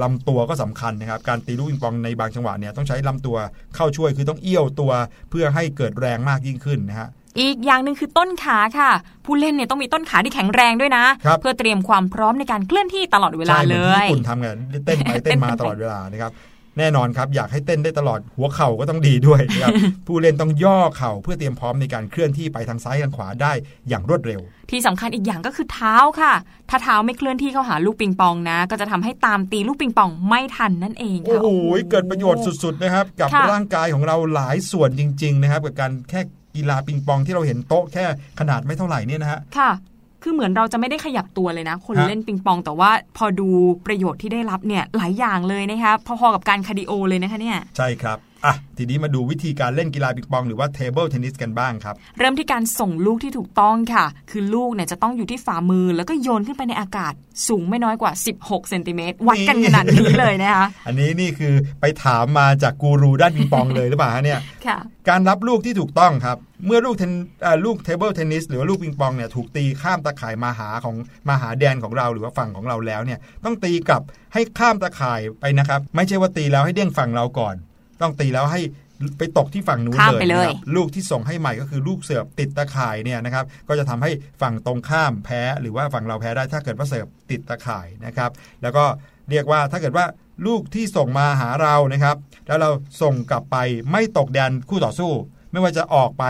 Speaker 2: ลำตัวก็สำคัญนะครับ การตีลูกปิงปองในบางจังหวะเนี่ยต้องใช้ลำตัวเข้าช่วยคือต้องเอี้ยวตัวเพื่อให้เกิดแรงมากยิ่งขึ้นนะฮะ
Speaker 1: อีกอย่างหนึ่งคือต้นขาค่ะ ผู้เล่นเนี่ยต้องมีต้นขาที่แข็งแรงด้วยนะ
Speaker 2: ครับ
Speaker 1: เพื่อเตรียมความพร้อมในการเคลื่อนที่ตลอดเวลา
Speaker 2: ใช่ห
Speaker 1: เล
Speaker 2: มือนที่
Speaker 1: ย
Speaker 2: ญี่ปุ่นทำกันเต้นไปเต้นมาตลอดเวลานะครับ แน่นอนครับอยากให้เต้นได้ตลอดหัวเข่าก็ต้องดีด้วยนะครับผู้เล่นต้องย่อเข่าเพื่อเตรียมพร้อมในการเคลื่อนที่ไปทางซ้ายทางขวาได้อย่างรวดเร็ว
Speaker 1: ที่สำคัญอีกอย่างก็คือเท้าค่ะ ถ้าเท้าไม่เคลื่อนที่เข้าหาลูกปิงปองนะ ก็จะทำให้ตามตีลูกปิงปองไม่ทันนั่นเอง
Speaker 2: โอ้
Speaker 1: ค่ะ
Speaker 2: โหเกิดประโยชน์สุดๆนะครับ กับ
Speaker 1: ค่ะ
Speaker 2: ร่างกายของเราหลายส่วนจริง ๆ นะครับ กับการแค่กีฬาปิงปองที่เราเห็นโต๊ะแค่ขนาดไม่เท่าไหร่เนี่ยนะฮะ
Speaker 1: ค่ะคือเหมือนเราจะไม่ได้ขยับตัวเลยนะ คน
Speaker 2: ฮะ
Speaker 1: เล่นปิงปอง แต่ว่าพอดูประโยชน์ที่ได้รับเนี่ยหลายอย่างเลยนะคะพอๆกับการ cardio เลยนะคะเนี่ย
Speaker 2: ใช่ครับอะทีนี้มาดูวิธีการเล่นกีฬาปิงปองหรือว่าเทเบิลเทนนิสกันบ้างครับ
Speaker 1: เริ่มที่การส่งลูกที่ถูกต้องค่ะ คือลูกเนี่ยจะต้องอยู่ที่ฝ่ามือ แล้วก็โยนขึ้นไปในอากาศ สูงไม่น้อยกว่า 16เซนติเมตรวัดกันขนาดนี้เลยนะคะ
Speaker 2: อันนี้นี่คือไปถามมาจากกูรูด้านปิงปองเลยหรือเปล่าฮะเนี่ย
Speaker 1: ค่ะ
Speaker 2: การรับลูกที่ถูกต้องครับ เมื่อลูกเทนเอ่อลูกเทเบิลเทนนิสหรือว่าลูกปิงปองเนี่ยถูกตีข้ามตะข่ายมาหาของมาหาแดนของเราหรือว่าฝั่งของเราแล้วเนี่ยต้องตีกลับให้ข้ามตะข่ายไปนะครับ ไม่ใช่ว่าตีแล้วให้เด้งฝั่งเราก่อน ต้องตีแล้วให้ไปตกที่ฝั่งนู้น
Speaker 1: ข้าม
Speaker 2: เลย
Speaker 1: ไปเลย
Speaker 2: นะครับลูกที่ส่งให้ใหม่ก็คือลูกเสิร์ฟติดตะข่ายเนี่ยนะครับ ก็จะทำให้ฝั่งตรงข้ามแพ้ หรือว่าฝั่งเราแพ้ได้ถ้าเกิดว่าเสิร์ฟติดตะข่ายนะครับ แล้วก็เรียกว่าถ้าเกิดว่าลูกที่ส่งมาหาเรานะครับ แล้วเราส่งกลับไปไม่ตกแดนคู่ต่อสู้ ไม่ว่าจะออกไป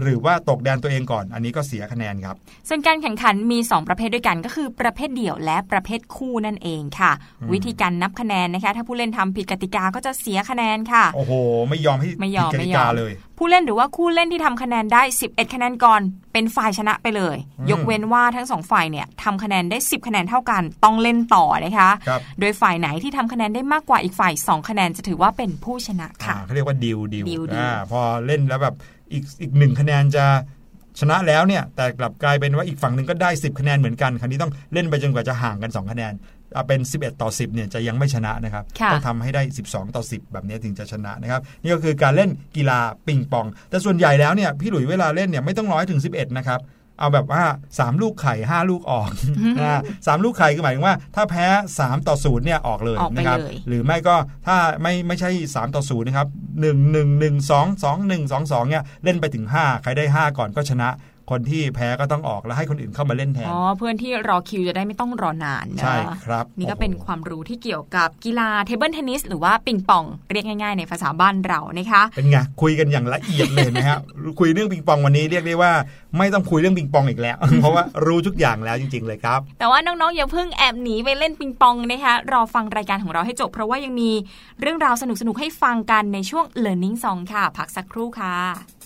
Speaker 2: หรือว่าตกแดนตัวเองก่อน อันนี้ก็เสียคะแนนครับ
Speaker 1: ส่วนการแข่งขันมี 2 ประเภทด้วยกันก็คือประเภทเดี่ยวและประเภทคู่นั่นเองค่ะ วิธีการนับคะแนนนะคะ ถ้าผู้เล่นทำผิดกติกาก็จะเสียคะแนนค่ะ
Speaker 2: โอ้โห ไม่ยอมให้
Speaker 1: ไม่ยอม
Speaker 2: ผิดก
Speaker 1: ไม่
Speaker 2: ติ
Speaker 1: ยอม
Speaker 2: กาเลย
Speaker 1: ผู้เล่นหรือว่าคู่เล่นที่ทำคะแนนได้ 11 คะแนนก่อนเป็นฝ่ายชนะไปเลย
Speaker 2: อืม
Speaker 1: ยกเว้นว่าทั้งสองฝ่ายเนี่ยทำคะแนนได้ 10 คะแนนเท่ากัน ต้องเล่นต่อนะคะ
Speaker 2: ครับ
Speaker 1: โดยฝ่ายไหนที่ทำคะแนนได้มากกว่าอีกฝ่าย 2 คะแนนจะถือว่าเป็นผู้ชนะค่ะ
Speaker 2: อ่าเขาเรียกว่าดิวดิว
Speaker 1: ดิวดิว
Speaker 2: อ่าพอเล่นแล้วแบบอีกอีกหนึ่งคะแนนจะชนะแล้วเนี่ยแต่กลับกลายเป็นว่าอีกฝั่งหนึ่งก็ได้ 10 คะแนนเหมือนกันคราวนี้ต้องเล่นไปจนกว่าจะห่างกัน 2 คะแนน เอาเป็น 11 ต่อ 10เนี่ยจะยังไม่ชนะนะครับ
Speaker 1: ค่ะ
Speaker 2: ต้องทำให้ได้ 12 ต่อ 10 แบบนี้ถึงจะชนะนะครับนี่ก็คือการเล่นกีฬาปิงปอง แต่ส่วนใหญ่แล้วเนี่ยพี่หลุยเวลาเล่นเนี่ยไม่ต้องร้อยถึง 11 นะครับเอาแบบว่า 3 ลูกไข่ 5 ลูกออกนะสามลูกไข่คือหมายถึงว่า ถ้าแพ้ 3 ต่อ0เนี่ยออกเลย
Speaker 1: ออกไป
Speaker 2: นะครับ
Speaker 1: เลย
Speaker 2: หรือไม่ก็ถ้าไม่ไม่ใช่ 3 ต่อ0นะครับ1 1 1 2 2 1 2 2เนี่ยเล่นไปถึง 5 ใครได้ 5 ก่อนก็ชนะ คนที่แพ้ก็ต้องออกแล้วให้คนอื่นเข้ามาเล่นแทน
Speaker 1: อ๋อ เพื่อนที่รอคิวจะได้ไม่ต้องรอนานนะ
Speaker 2: ใช่ครับ
Speaker 1: นี่ก็
Speaker 2: โอ้โห
Speaker 1: เป็นความรู้ที่เกี่ยวกับกีฬาเทเบิลเทนนิสหรือว่าปิงปองเรียกง่าย ๆ ในภาษาบ้านเรานะคะ
Speaker 2: เป็นไงคุยกันอย่างละเอียดเลยนะครับคุยเรื่องปิงปองวันนี้เรียกได้ว่าไม่ต้องคุยเรื่องปิงปองอีกแล้ว เพราะว่ารู้ทุกอย่างแล้วจริง ๆ เลยครับ
Speaker 1: แต่ว่าน้องๆอย่าเพิ่งแอบหนีไปเล่นปิงปองนะคะรอฟังรายการของเราให้จบ เพราะว่ายังมีเรื่องราวสนุกๆให้ฟังกันในช่วง Learning Song ค่ะ พักสักครู่ค่ะ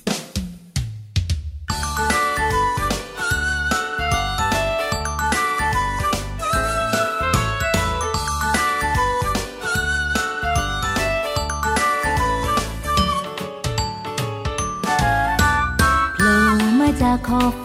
Speaker 3: ม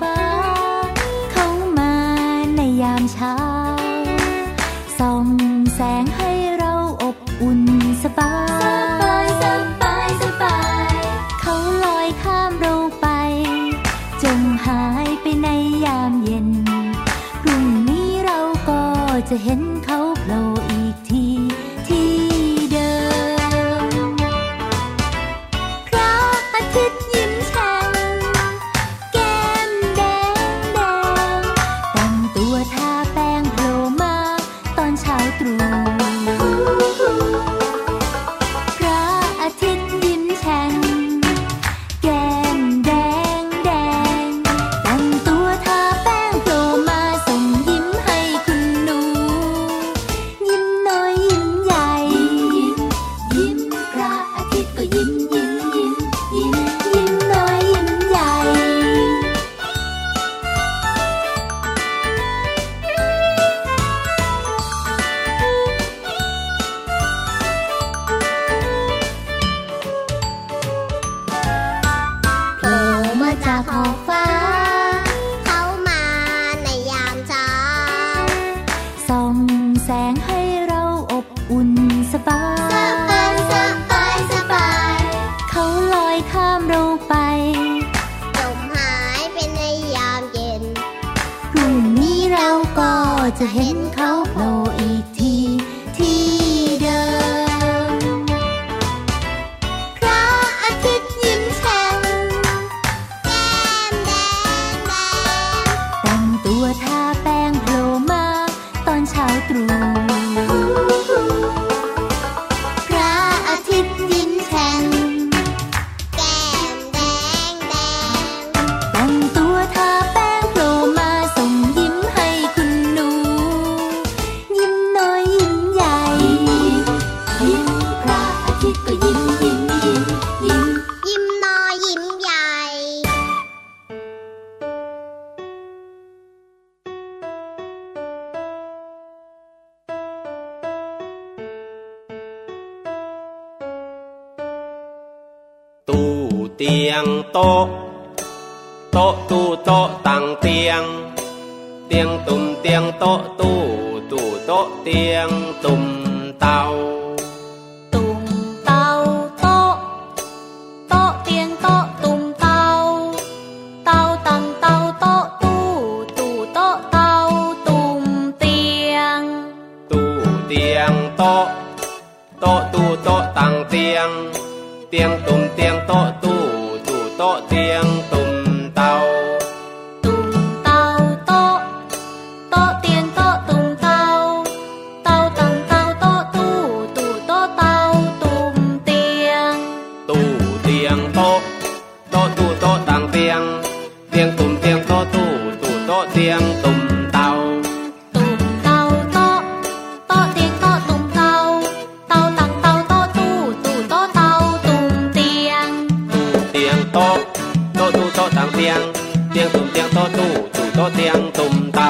Speaker 3: តោតោទូតោតាំងទៀងទៀងទុំទៀងតោទូទូតោទៀង ตียงตุ่มเตียงโต๊ะ
Speaker 4: ตู้
Speaker 3: ตู้โต๊ะ
Speaker 5: เตียงตุ่มเตา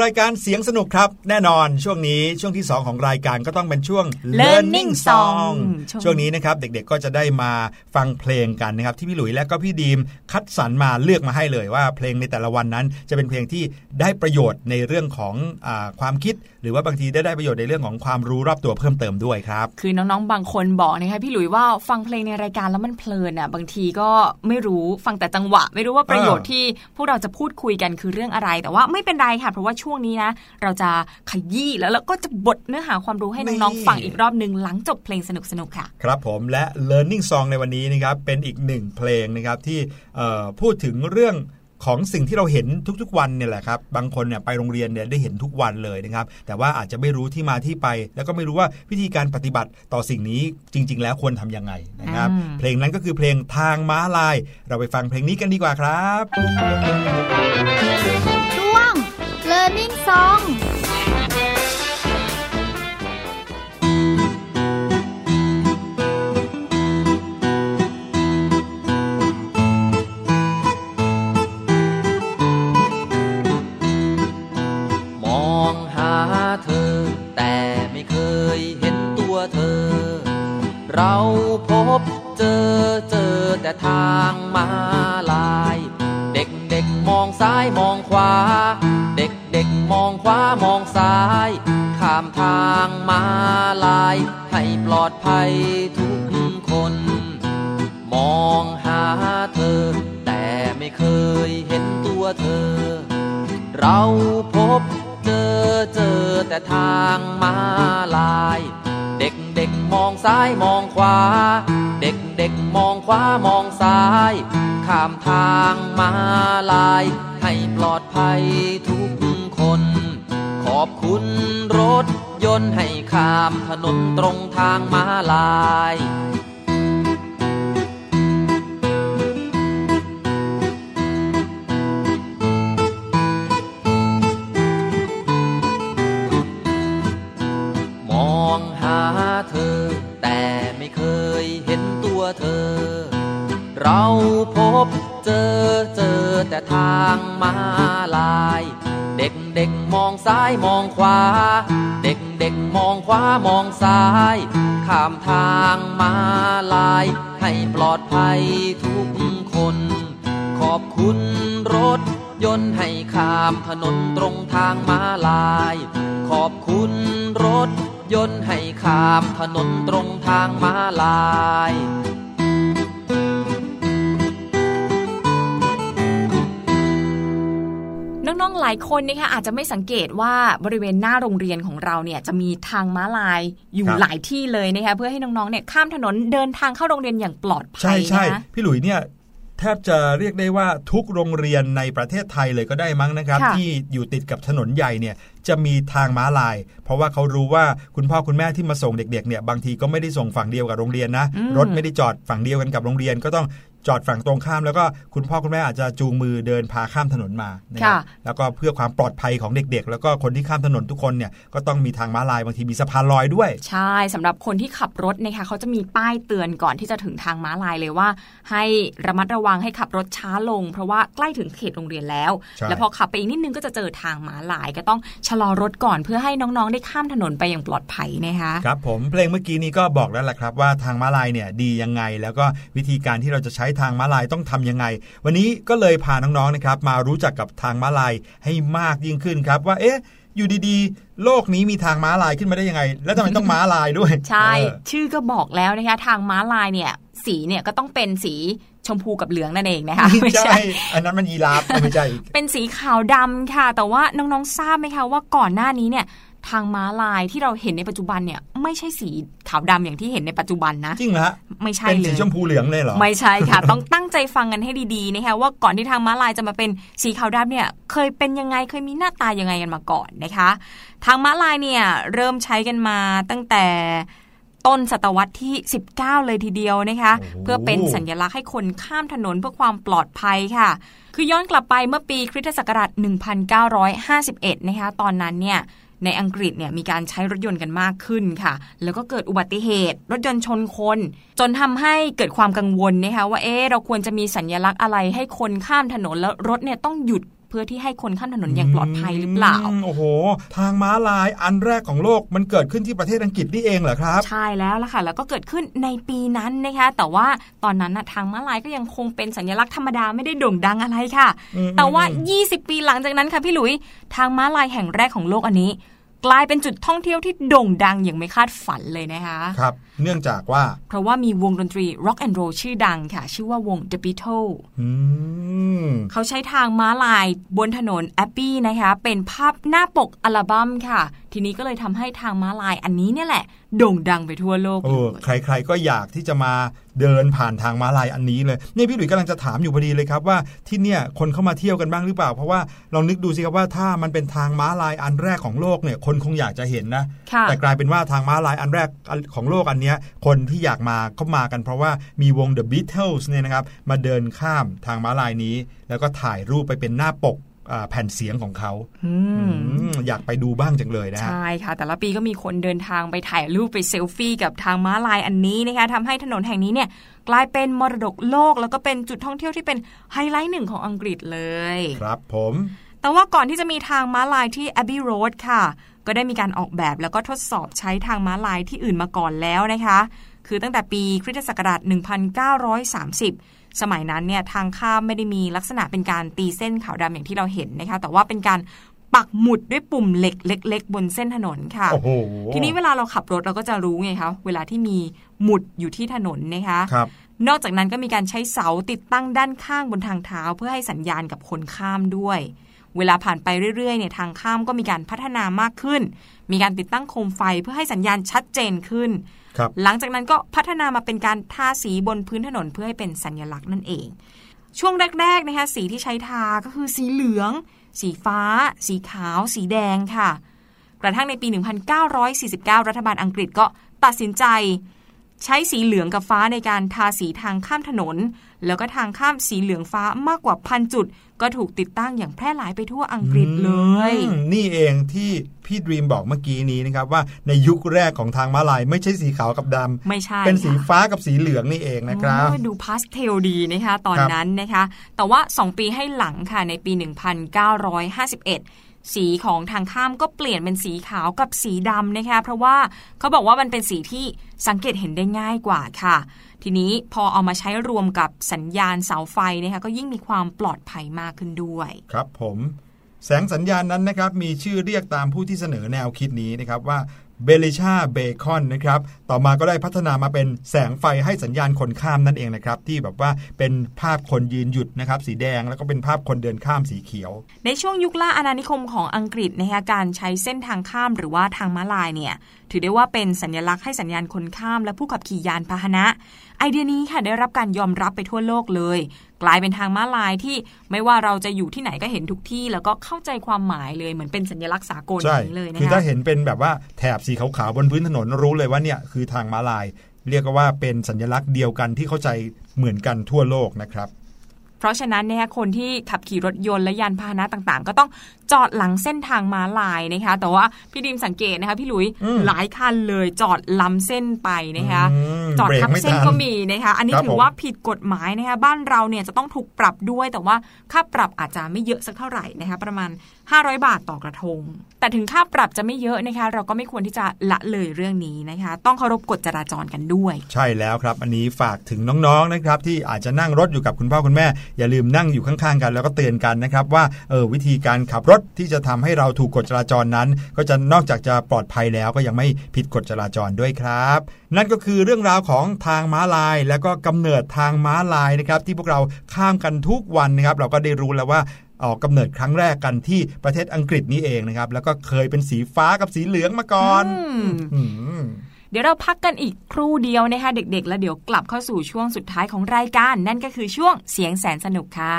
Speaker 2: รายการเสียงสนุกครับ แน่นอนช่วงนี้ช่วงที่ 2 ของรายการก็ต้องเป็นช่วง
Speaker 1: Learning Song
Speaker 2: ช่วงนี้นะครับเด็กๆก็จะได้มาฟังเพลงกันนะครับ ที่พี่หลุยและก็พี่ดีมคัดสรรมาเลือกมาให้เลยว่าเพลงในแต่ละวันนั้น จะเป็นเพลงที่ได้ประโยชน์ในเรื่องของอาความคิด หรือว่าบางทีได้ได้ประโยชน์ในเรื่องของความรู้รอบตัวเพิ่มเติมด้วยครับ
Speaker 1: คือน้องๆบางคนบอกนะคะพี่หลุยว่าฟังเพลงในรายการแล้วมันเพลินอะบางทีก็ไม่รู้ฟังแต่จังหวะ ไม่รู้ว่าประโยชน์ที่พวกเราจะพูดคุยกันคือเรื่องอะไร แต่ว่าไม่เป็นไรค่ะเพราะว่าช่วงนี้นะ เราจะขยี้แล้วเราก็จะบดเนื้อหาความรู้ให้น้อง
Speaker 2: นี่
Speaker 1: ๆฟังอีกรอบหนึ่งหลังจบเพลงสนุกๆค่ะ
Speaker 2: ครับผมและ Learning Song ในวันนี้นะครับเป็นอีกหนึ่งเพลงนะครับที่เอ่อพูดถึงเรื่องของสิ่งที่เราเห็นทุกๆวันเนี่ยแหละครับ บางคนเนี่ยไปโรงเรียนเนี่ยได้เห็นทุกวันเลยนะครับ แต่ว่าอาจจะไม่รู้ที่มาที่ไป แล้วก็ไม่รู้ว่าวิธีการปฏิบัติต่อสิ่งนี้จริง ๆ แล้วควรทำยังไงนะครับ
Speaker 1: อืม
Speaker 2: เพลงนั้นก็คือเพลงทางม้าลาย เราไปฟังเพลงนี้กันดีกว่าครับ
Speaker 4: ช่วง
Speaker 6: มองหาเธอแต่ไม่เคยเห็นตัวเธอเราพบเจอเจอแต่ทางมาลาย เด็กเด็กๆมองซ้ายมองขวา ขวามองซ้าย ข้ามทางมาลาย ให้ปลอดภัยทุกคน มองหาเธอ แต่ไม่เคยเห็นตัวเธอ เราพบเจอเจอแต่ทางมาลาย เด็กเด็กมองซ้ายมองขวา เด็กเด็กมองขวามองซ้าย ข้ามทางมาลาย ให้ปลอดภัยทุก อบคุณรถยนต์ให้ข้ามถนนตรงทางมาลาย มองหาเธอ แต่ไม่เคยเห็นตัวเธอ เราพบเจอเจอแต่ทางมา ซ้ายมองขวา เด็กเด็กมองขวามองซ้าย ข้ามทางมาลาย ให้ปลอดภัยทุกคน ขอบคุณรถยนต์ให้ข้ามถนนตรงทางมาลาย ขอบคุณรถยนต์ให้ข้ามถนนตรงทางมาลาย
Speaker 1: น้น้องๆหลายคนนะคะอาจจะไม่สังเกตว่าบริเวณหน้าโรงเรียนของเราเนี่ยจะมีทางม้าลายอยู่
Speaker 2: ครับ
Speaker 1: หลายที่เลยนะคะเพื่อให้น้องๆเนี่ยข้ามถนนเดินทางเข้าโรงเรียนอย่างปลอดภั
Speaker 2: ใช่
Speaker 1: ย
Speaker 2: ใช่
Speaker 1: นะคะ
Speaker 2: พี่หลุยเนี่ยแทบจะเรียกได้ว่าทุกโรงเรียนในประเทศไทยเลยก็ได้มั้งนะครับ
Speaker 1: ค่ะ
Speaker 2: ที่อยู่ติดกับถนนใหญ่เนี่ยจะมีทางม้าลาย เพราะว่าเขารู้ว่าคุณพ่อคุณแม่ที่มาส่งเด็กๆเนี่ยบางทีก็ไม่ได้ส่งฝั่งเดียวกับโรงเรียนนะ
Speaker 1: อืม
Speaker 2: รถไม่ได้จอดฝั่งเดียวกันกับโรงเรียนก็ต้อง จอดฝั่งตรงข้ามแล้วก็คุณพ่อคุณแม่อาจจะจูงมือเดินพาข้ามถนนมานะครับแล้วก็เพื่อความปลอดภัยของเด็กๆ แล้วก็คนที่ข้ามถนนทุกคนเนี่ยก็ต้องมีทางม้าลายบางทีมีสะพานลอยด้วย
Speaker 1: ใช่สำหรับคนที่ขับรถนะคะเขาจะมีป้ายเตือนก่อนที่จะถึงทางม้าลายเลยว่า ให้ระมัดระวังให้ขับรถช้าลง เพราะว่าใกล้ถึงเขตโรงเรียนแล้ว
Speaker 2: ใช่
Speaker 1: แล้วพอขับไปอีกนิดนึงก็จะเจอทางม้าลาย ก็ต้องชะลอรถก่อนเพื่อให้น้องๆ ได้ข้ามถนนไปอย่างปลอดภัยนะคะ
Speaker 2: ครับผมเพลงเมื่อกี้นี้ก็บอกแล้วแหละครับว่าทางม้าลายเนี่ยดียังไง แล้วก็วิธีการที่เราจะใช้ทางม้าลายต้องทำยังไง วันนี้ก็เลยพาน้องๆนะครับ มารู้จักกับทางม้าลายให้มากยิ่งขึ้นครับ ว่าเอ๊ะอยู่ดีๆ โลกนี้มีทางม้าลายขึ้นมาได้ยังไง แล้วทำไมต้องม้าลายด้วย
Speaker 1: ใช่
Speaker 2: เออ
Speaker 1: ชื่อก็บอกแล้วนะคะ ทางม้าลายเนี่ย สีเนี่ยก็ต้องเป็นสีชมพูกับเหลืองนั่นเองนะคะ
Speaker 2: ไม่
Speaker 1: ไม่
Speaker 2: ใช่
Speaker 1: ใช่
Speaker 2: อันนั้นมันยีราฟไม่ใช่อีก
Speaker 1: เป็นสีขาวดำค่ะ แต่ว่าน้องๆทราบไหมคะว่าก่อนหน้านี้เนี่ย ทางม้าลายที่เราเห็นในปัจจุบันเนี่ย ไม่ใช่สีขาวดำอย่างที่เห็นในปัจจุบันนะ
Speaker 2: จริงเหรอฮะ
Speaker 1: ไม่ใช่
Speaker 2: เป็น
Speaker 1: เล
Speaker 2: สี
Speaker 1: ย
Speaker 2: ชมพูเหลืองเลยเหรอ
Speaker 1: ไม่ใช่ค่ะ ต้องตั้งใจฟังกันให้ดีๆนะคะว่าก่อนที่ทางม้าลายจะมาเป็นสีขาวดำเนี่ย เคยเป็นยังไงเคยมีหน้าตายังไงกันมาก่อนนะคะ ทางม้าลายเนี่ยเริ่มใช้กันมาตั้งแต่ต้นศตวรรษที่ 19 เลยทีเดียวนะคะ
Speaker 2: โอ้โห
Speaker 1: เพื่อเป็นสัญลักษณ์ให้คนข้ามถนนเพื่อความปลอดภัยค่ะ คือย้อนกลับไปเมื่อปีคริสตศักราช 1951 นะคะ ตอนนั้นเนี่ย ในอังกฤษเนี่ยมีการใช้รถยนต์กันมากขึ้นค่ะ แล้วก็เกิดอุบัติเหตุ รถยนต์ชนคน จนทำให้เกิดความกังวลนะคะว่าเอ๊ะเราควรจะมีสัญญลักษณ์อะไรให้คนข้ามถนนแล้วรถเนี่ยต้องหยุดเพื่อที่ให้คนข้ามถนนอย่างปลอดภัยหรือเปล่า
Speaker 2: มโอ้โห ทางม้าลายอันแรกของโลกมันเกิดขึ้นที่ประเทศอังกฤษนี่เองเหรอครับ
Speaker 1: ใช่แล้วล่ะค่ะ แล้วก็เกิดขึ้นในปีนั้นนะคะ แต่ว่าตอนนั้นนะทางม้าลายก็ยังคงเป็นสัญลักษณ์ธรรมดาไม่ได้โด่งดังอะไรค่ะ
Speaker 2: อืม
Speaker 1: แต่ว่า 20 ปีหลังจากนั้นค่ะพี่หลุย ทางม้าลายแห่งแรกของโลกอันนี้ กลายเป็นจุดท่องเที่ยวที่โด่งดังอย่างไม่คาดฝันเลยนะคะ
Speaker 2: ครับ เนื่องจากว่า
Speaker 1: เพราะว่ามีวงดนตรี rock and roll ชื่อดังค่ะ ชื่อว่าวง The Beatles
Speaker 2: อืม
Speaker 1: เขาใช้ทางม้าลายบนถนน Abbey นะคะ เป็นภาพหน้าปกอัลบั้มค่ะ ทีนี้ก็เลยทำให้ทางม้าลายอันนี้เนี่ยแหละ โด่งดังไปทั่วโลก
Speaker 2: เอ
Speaker 1: เล
Speaker 2: อยใคร ๆ ก็อยากที่จะมาเดินผ่านทางม้าลายอันนี้เลยเนี่ยพี่หลุยส์กำลังจะถามอยู่พอดีเลยครับว่าที่เนี่ยคนเข้ามาเที่ยวกันบ้างหรือเปล่า เพราะว่าลองนึกดูสิครับว่าถ้ามันเป็นทางม้าลายอันแรกของโลกเนี่ยคนคงอยากจะเห็นนะ
Speaker 1: ค่ะ
Speaker 2: แต่กลายเป็นว่าทางม้าลายอันแรกของโลกอันเนี้ยคนที่อยากมาเขามากัน เพราะว่ามีวง The Beatles เนี่ยนะครับมาเดินข้ามทางม้าลายนี้ แล้วก็ถ่ายรูปไปเป็นหน้าปกอ่า แผ่นเสียงของเขา
Speaker 1: อืม
Speaker 2: อืมอยากไปดูบ้างจังเลยนะฮะ
Speaker 1: ใช่ค่ะ แต่ละปีก็มีคนเดินทางไปถ่ายรูปไปเซลฟี่กับทางม้าลายอันนี้นะคะทำให้ถนนแห่งนี้เนี่ยกลายเป็นมรดกโลก แล้วก็เป็นจุดท่องเที่ยวที่เป็นไฮไลท์หนึ่งของอังกฤษเลย
Speaker 2: ครับผม
Speaker 1: แต่ว่าก่อนที่จะมีทางม้าลายที่ Abbey Road ค่ะ ก็ได้มีการออกแบบแล้วก็ทดสอบใช้ทางม้าลายที่อื่นมาก่อนแล้วนะคะ คือตั้งแต่ปีคริสตศักราช1930 สมัยนั้นเนี่ยทางข้ามไม่ได้มีลักษณะเป็นการตีเส้นขาวดำอย่างที่เราเห็นนะคะแต่ว่าเป็นการปักหมุดด้วยปุ่มเหล็กเล็ก ๆ บนเส้นถนนค่ะ
Speaker 2: โอ้โห
Speaker 1: ทีนี้เวลาเราขับรถเราก็จะรู้ไงคะเวลาที่มีหมุดอยู่ที่ถนนนะคะ
Speaker 2: ครับ
Speaker 1: นอกจากนั้นก็มีการใช้เสาติดตั้งด้านข้างบนทางเท้า เพื่อให้สัญญาณกับคนข้ามด้วย เวลาผ่านไปเรื่อยๆเนี่ยทางข้ามก็มีการพัฒนามากขึ้น มีการติดตั้งโคมไฟเพื่อให้สัญญาณชัดเจนขึ้น
Speaker 2: ครับ
Speaker 1: หลังจากนั้นก็พัฒนามาเป็นการทาสีบนพื้นถนนเพื่อให้เป็นสัญลักษณ์นั่นเอง ช่วงแรกๆนะคะสีที่ใช้ทาก็คือสีเหลือง สีฟ้า สีขาว สีแดงค่ะ กระทั่งในปี 1949 รัฐบาลอังกฤษก็ตัดสินใจ ใช้สีเหลืองกับฟ้าในการทาสีทางข้ามถนน แล้วก็ทางข้ามสีเหลืองฟ้ามากกว่าพันจุด ก็ถูกติดตั้งอย่างแพร่หลายไปทั่วอังกฤษเลย
Speaker 2: อืมนี่เองที่พี่ดรีมบอกเมื่อกี้นี้นะครับว่าในยุคแรกของทางม้าลายไม่ใช่สีขาวกับดำ
Speaker 1: ไม่ใช่
Speaker 2: เป็นสี
Speaker 1: ค่ะ
Speaker 2: ฟ้ากับสีเหลืองนี่เองนะครับ
Speaker 1: โอ้ยดูพาสเทลดีนะคะตอน
Speaker 2: ครับ
Speaker 1: นั้นนะคะ แต่ว่า 2 ปีให้หลังค่ะในปี 1951 สีของทางข้ามก็เปลี่ยนเป็นสีขาวกับสีดำนะคะ เพราะว่าเขาบอกว่ามันเป็นสีที่สังเกตเห็นได้ง่ายกว่าค่ะ ทีนี้พอเอามาใช้รวมกับสัญญาณเสาไฟนะคะก็ยิ่งมีความปลอดภัยมากขึ้นด้วย
Speaker 2: ครับผม แสงสัญญาณนั้นนะครับมีชื่อเรียกตามผู้ที่เสนอแนวคิดนี้นะครับว่า เบลิชาเบคอนนะครับ ต่อมาก็ได้พัฒนามาเป็นแสงไฟให้สัญญาณคนข้ามนั่นเองนะครับ ที่แบบว่าเป็นภาพคนยืนหยุดนะครับ สีแดงแล้วก็เป็นภาพคนเดินข้ามสีเขียว
Speaker 1: ในช่วงยุคล่าอาณานิคมของอังกฤษนะคะการใช้เส้นทางข้ามหรือว่าทางม้าลายเนี่ย ถือได้ว่าเป็นสัญลักษณ์ให้สัญญาณคนข้ามและผู้ขับขี่ยานพาหนะ ไอเดียนี้ค่ะได้รับการยอมรับไปทั่วโลกเลย กลายเป็นทางม้าลายที่ไม่ว่าเราจะอยู่ที่ไหนก็เห็นทุกที่ แล้วก็เข้าใจความหมายเลยเหมือนเป็นสัญลักษณ์สากลอ
Speaker 2: ใช่
Speaker 1: ย่างนี้เลยนะ
Speaker 2: คือ
Speaker 1: คะ
Speaker 2: ถ้าเห็นเป็นแบบว่าแถบสีขาวๆบนพื้นถนนรู้เลยว่าเนี่ยคือทางม้าลาย เรียกว่าเป็นสัญลักษณ์เดียวกันที่เข้าใจเหมือนกันทั่วโลกนะครับ
Speaker 1: เพราะฉะนั้นเนี่ยคนที่ขับขี่รถยนต์และยานพาหนะต่างๆ ก็ต้องจอดหลังเส้นทางม้าลายนะคะ แต่ว่าพี่ดิมสังเกตนะคะพี่หลุย
Speaker 2: อืม
Speaker 1: หลายคันเลยจอดล้ำเส้นไปนะคะ
Speaker 2: อืม
Speaker 1: จอด
Speaker 2: เบรก
Speaker 1: ทับ
Speaker 2: ไม่
Speaker 1: เส้น
Speaker 2: ทัน
Speaker 1: ก็มีนะคะ อันนี้
Speaker 2: ครับ
Speaker 1: ถื
Speaker 2: ผ
Speaker 1: อ
Speaker 2: ม
Speaker 1: ว่าผิดกฎหมายนะคะ บ้านเราเนี่ยจะต้องถูกปรับด้วย แต่ว่าค่าปรับอาจจะไม่เยอะสักเท่าไหร่นะคะ ประมาณ500 บาทต่อกระทง แต่ถึงค่าปรับจะไม่เยอะนะคะ เราก็ไม่ควรที่จะละเลยเรื่องนี้นะคะ ต้องเคารพกฎจราจรกันด้วย
Speaker 2: ใช่แล้วครับ อันนี้ฝากถึงน้องๆนะครับ ที่อาจจะนั่งรถอยู่กับคุณพ่อคุณแม่ อย่าลืมนั่งอยู่ข้างๆกันแล้วก็เตือนกันนะครับ ว่าเออวิธีการขับรถที่จะทำให้เราถูกกฎจราจรนั้น ก็จะนอกจากจะปลอดภัยแล้วก็ยังไม่ผิดกฎจราจรด้วยครับ นั่นก็คือเรื่องราวของทางม้าลาย แล้วก็กำเนิดทางม้าลายนะครับ ที่พวกเราข้ามกันทุกวันนะครับ เราก็ได้รู้แล้วว่า ออกกำเนิดครั้งแรกกันที่ประเทศอังกฤษนี่เองนะครับ แล้วก็เคยเป็นสีฟ้ากับสีเหลืองมาก่อน
Speaker 1: อืม
Speaker 2: อืม
Speaker 1: เดี๋ยวเราพักกันอีกครู่เดียวนะคะเด็กๆ แล้วเดี๋ยวกลับเข้าสู่ช่วงสุดท้ายของรายการ นั่นก็คือช่วงเสียงแสนสนุกค่ะ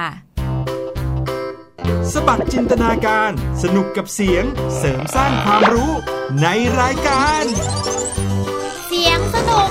Speaker 2: สบัดจินตนาการ สนุกกับเสียงเสริมสร้างความรู้ในรายการ
Speaker 4: เสียงสนุก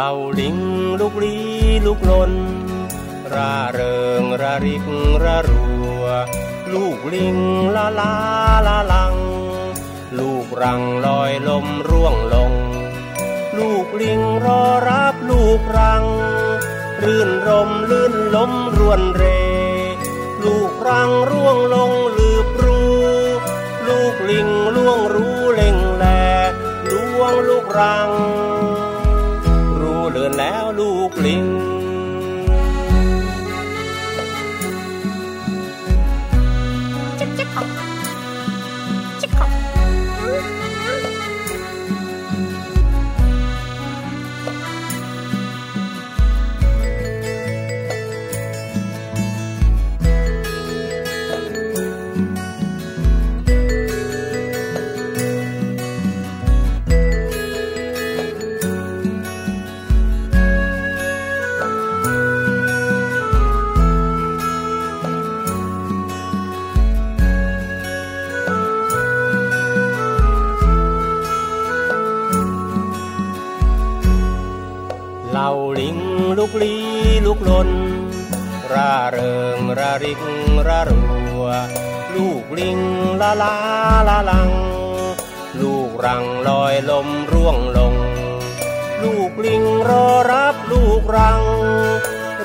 Speaker 4: เหล่าลิงลูกลีลูกลนร่า
Speaker 7: เริงระริกระรัว ลูกลิงละลาละลัง ลูกรังลอยลมร่วงลง ลูกลิงรอรับลูกรัง รื่นรมลื่นลมรวนเร ลูกรังร่วงลงลืบรูลูกลิงล่วงรู้เล่งแลล่วงลูกรัง ลูกลีลูกลนร่าเริงระริกระรัว ลูกลิงละลาละลัง ลูกรังลอยลมร่วงลง ลูกลิงรอรับลูกรัง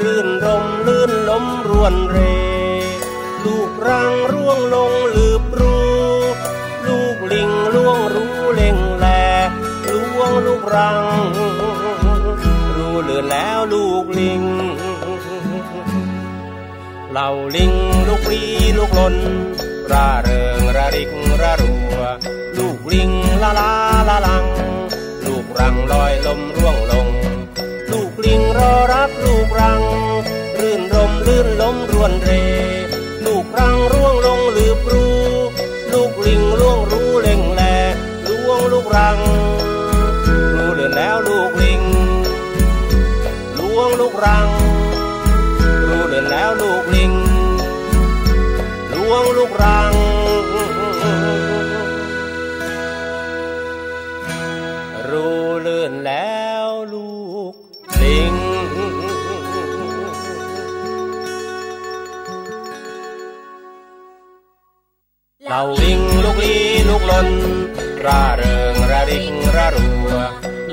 Speaker 7: รื่นรมลื่นลมรวนเร ลูกรังร่วงลงลืบรูลูกลิงล่วงรู้เล่งแลล่วงลูกรัง เลือนแล้วลูกลิง เหล่าลิงลูกรีลูกลนร่าเริงระริกระรัว ลูกลิงละลาละลัง ลูกรังลอยลมร่วงลง ลูกลิงรอรับลูกรัง รื่นรมลื่นลมรวนเร ลูกรังร่วงลงลืบรูลูกลิงล่วงรู้เล่งแลล่วงลูกรังรู้เลือนแล้วลูกลิงล่วงลูก รัง รู้เลือนแล้วลูกลิงลวงลูกรัง รู้เลื่อนแล้วลูกลิงเราลิงลูกลีลูกลนร่าเริงระริกระรัว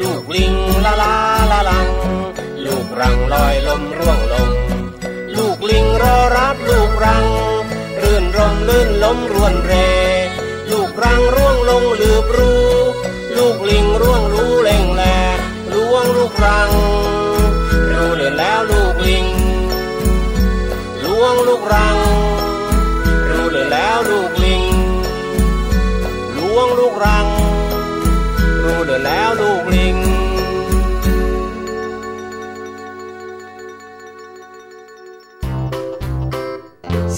Speaker 7: ลูกลิงละลาละลัง รังลอยลมร่วงลง ลูกลิงรอรับลูกรัง รื่นรมลื่นล้มรวนเร ลูกรังร่วงลงลืบรูลูกลิงร่วงรู้เล่งแลล่วงลูกรัง รู้เลือนแล้วลูกลิงล่วงลูกรัง รู้เลือนแล้วลูกลิงล่วงลูกรัง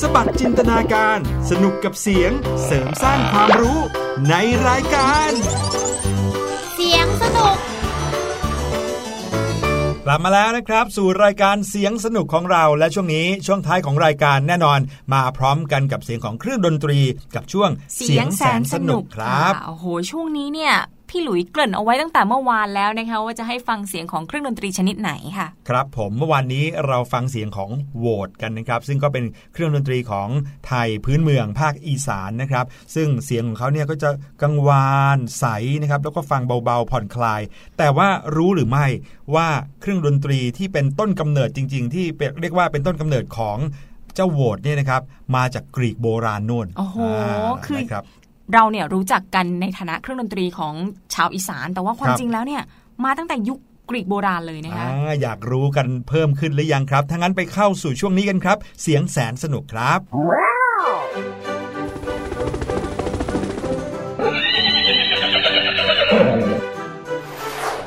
Speaker 2: สบัดจินตนาการ สนุกกับเสียง เสริมสร้างความรู้ในรายการ
Speaker 4: เสียงสนุก
Speaker 2: กลับมาแล้วนะครับ สู่รายการเสียงสนุกของเราและช่วงนี้ช่วงท้ายของรายการแน่นอน มาพร้อมกันกับเสียงของเครื่องดนตรีกับช่วงครับะ
Speaker 1: โอ้โหช่วงนี้เนี่ย พี่หลุยเกริ่นเอาไว้ตั้งแต่เมื่อวานแล้วนะคะว่าจะให้ฟังเสียงของเครื่องดนตรีชนิดไหนค่ะ
Speaker 2: ครับผมเมื่อวานนี้เราฟังเสียงของโหวตกันนะครับ ซึ่งก็เป็นเครื่องดนตรีของไทยพื้นเมืองภาคอีสานนะครับ ซึ่งเสียงของเขาเนี่ยก็จะกังวานใสนะครับแล้วก็ฟังเบาๆผ่อนคลาย แต่ว่ารู้หรือไม่ว่าเครื่องดนตรีที่เป็นต้นกำเนิดจริง ๆ ที่เป็นเรียกว่าเป็นต้นกำเนิดของเจ้าโหวตเนี่ยนะครับมาจากกรีกโบราณนู่น
Speaker 1: โอ้โหาคือ
Speaker 2: นะครับ
Speaker 1: เราเนี่ยรู้จักกันในฐานะเครื่องดนตรีของชาวอีสาน แต่ว่าความ
Speaker 2: ครับ
Speaker 1: จริงแล้วเนี่ยมาตั้งแต่ยุคกรีกโบราณเลยนะคะ
Speaker 2: อ่าอยากรู้กันเพิ่มขึ้นหรือยังครับถ้างั้นไปเข้าสู่ช่วงนี้กันครับ เสียงแสนสนุกครับ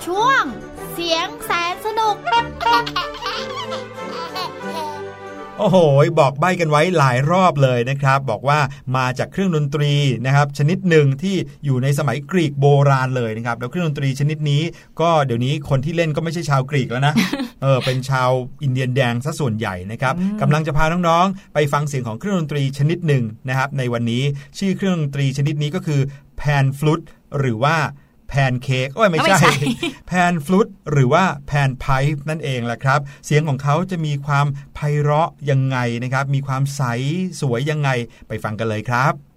Speaker 4: ช่วงเสียงแสนสนุก
Speaker 2: โอ้โห บอกใบ้กันไว้หลายรอบเลยนะครับ บอกว่ามาจากเครื่องดนตรีนะครับชนิดหนึ่งที่อยู่ในสมัยกรีกโบราณเลยนะครับแล้วเครื่องดนตรีชนิดนี้ ก็เดี๋ยวนี้คนที่เล่นก็ไม่ใช่ชาวกรีกแล้วนะเออเป็นชาวอินเดียนแดงซะส่วนใหญ่นะครับกำลังจะพาน้องๆ ไปฟังเสียงของเครื่องดนตรีชนิดหนึ่งนะครับในวันนี้ชื่อเครื่องดนตรีชนิดนี้ก็คือแพนฟลุตหรือว่าแพนเค้กโอ้ยไม่
Speaker 1: ไม่
Speaker 2: ใช่
Speaker 1: ใช่
Speaker 2: แพนฟลุตหรือว่าแพนไพป์นั่นเองแหละครับ เสียงของเขาจะมีความไพเราะยังไงนะครับ มีความใสสวยยังไงไปฟังกันเลยครับ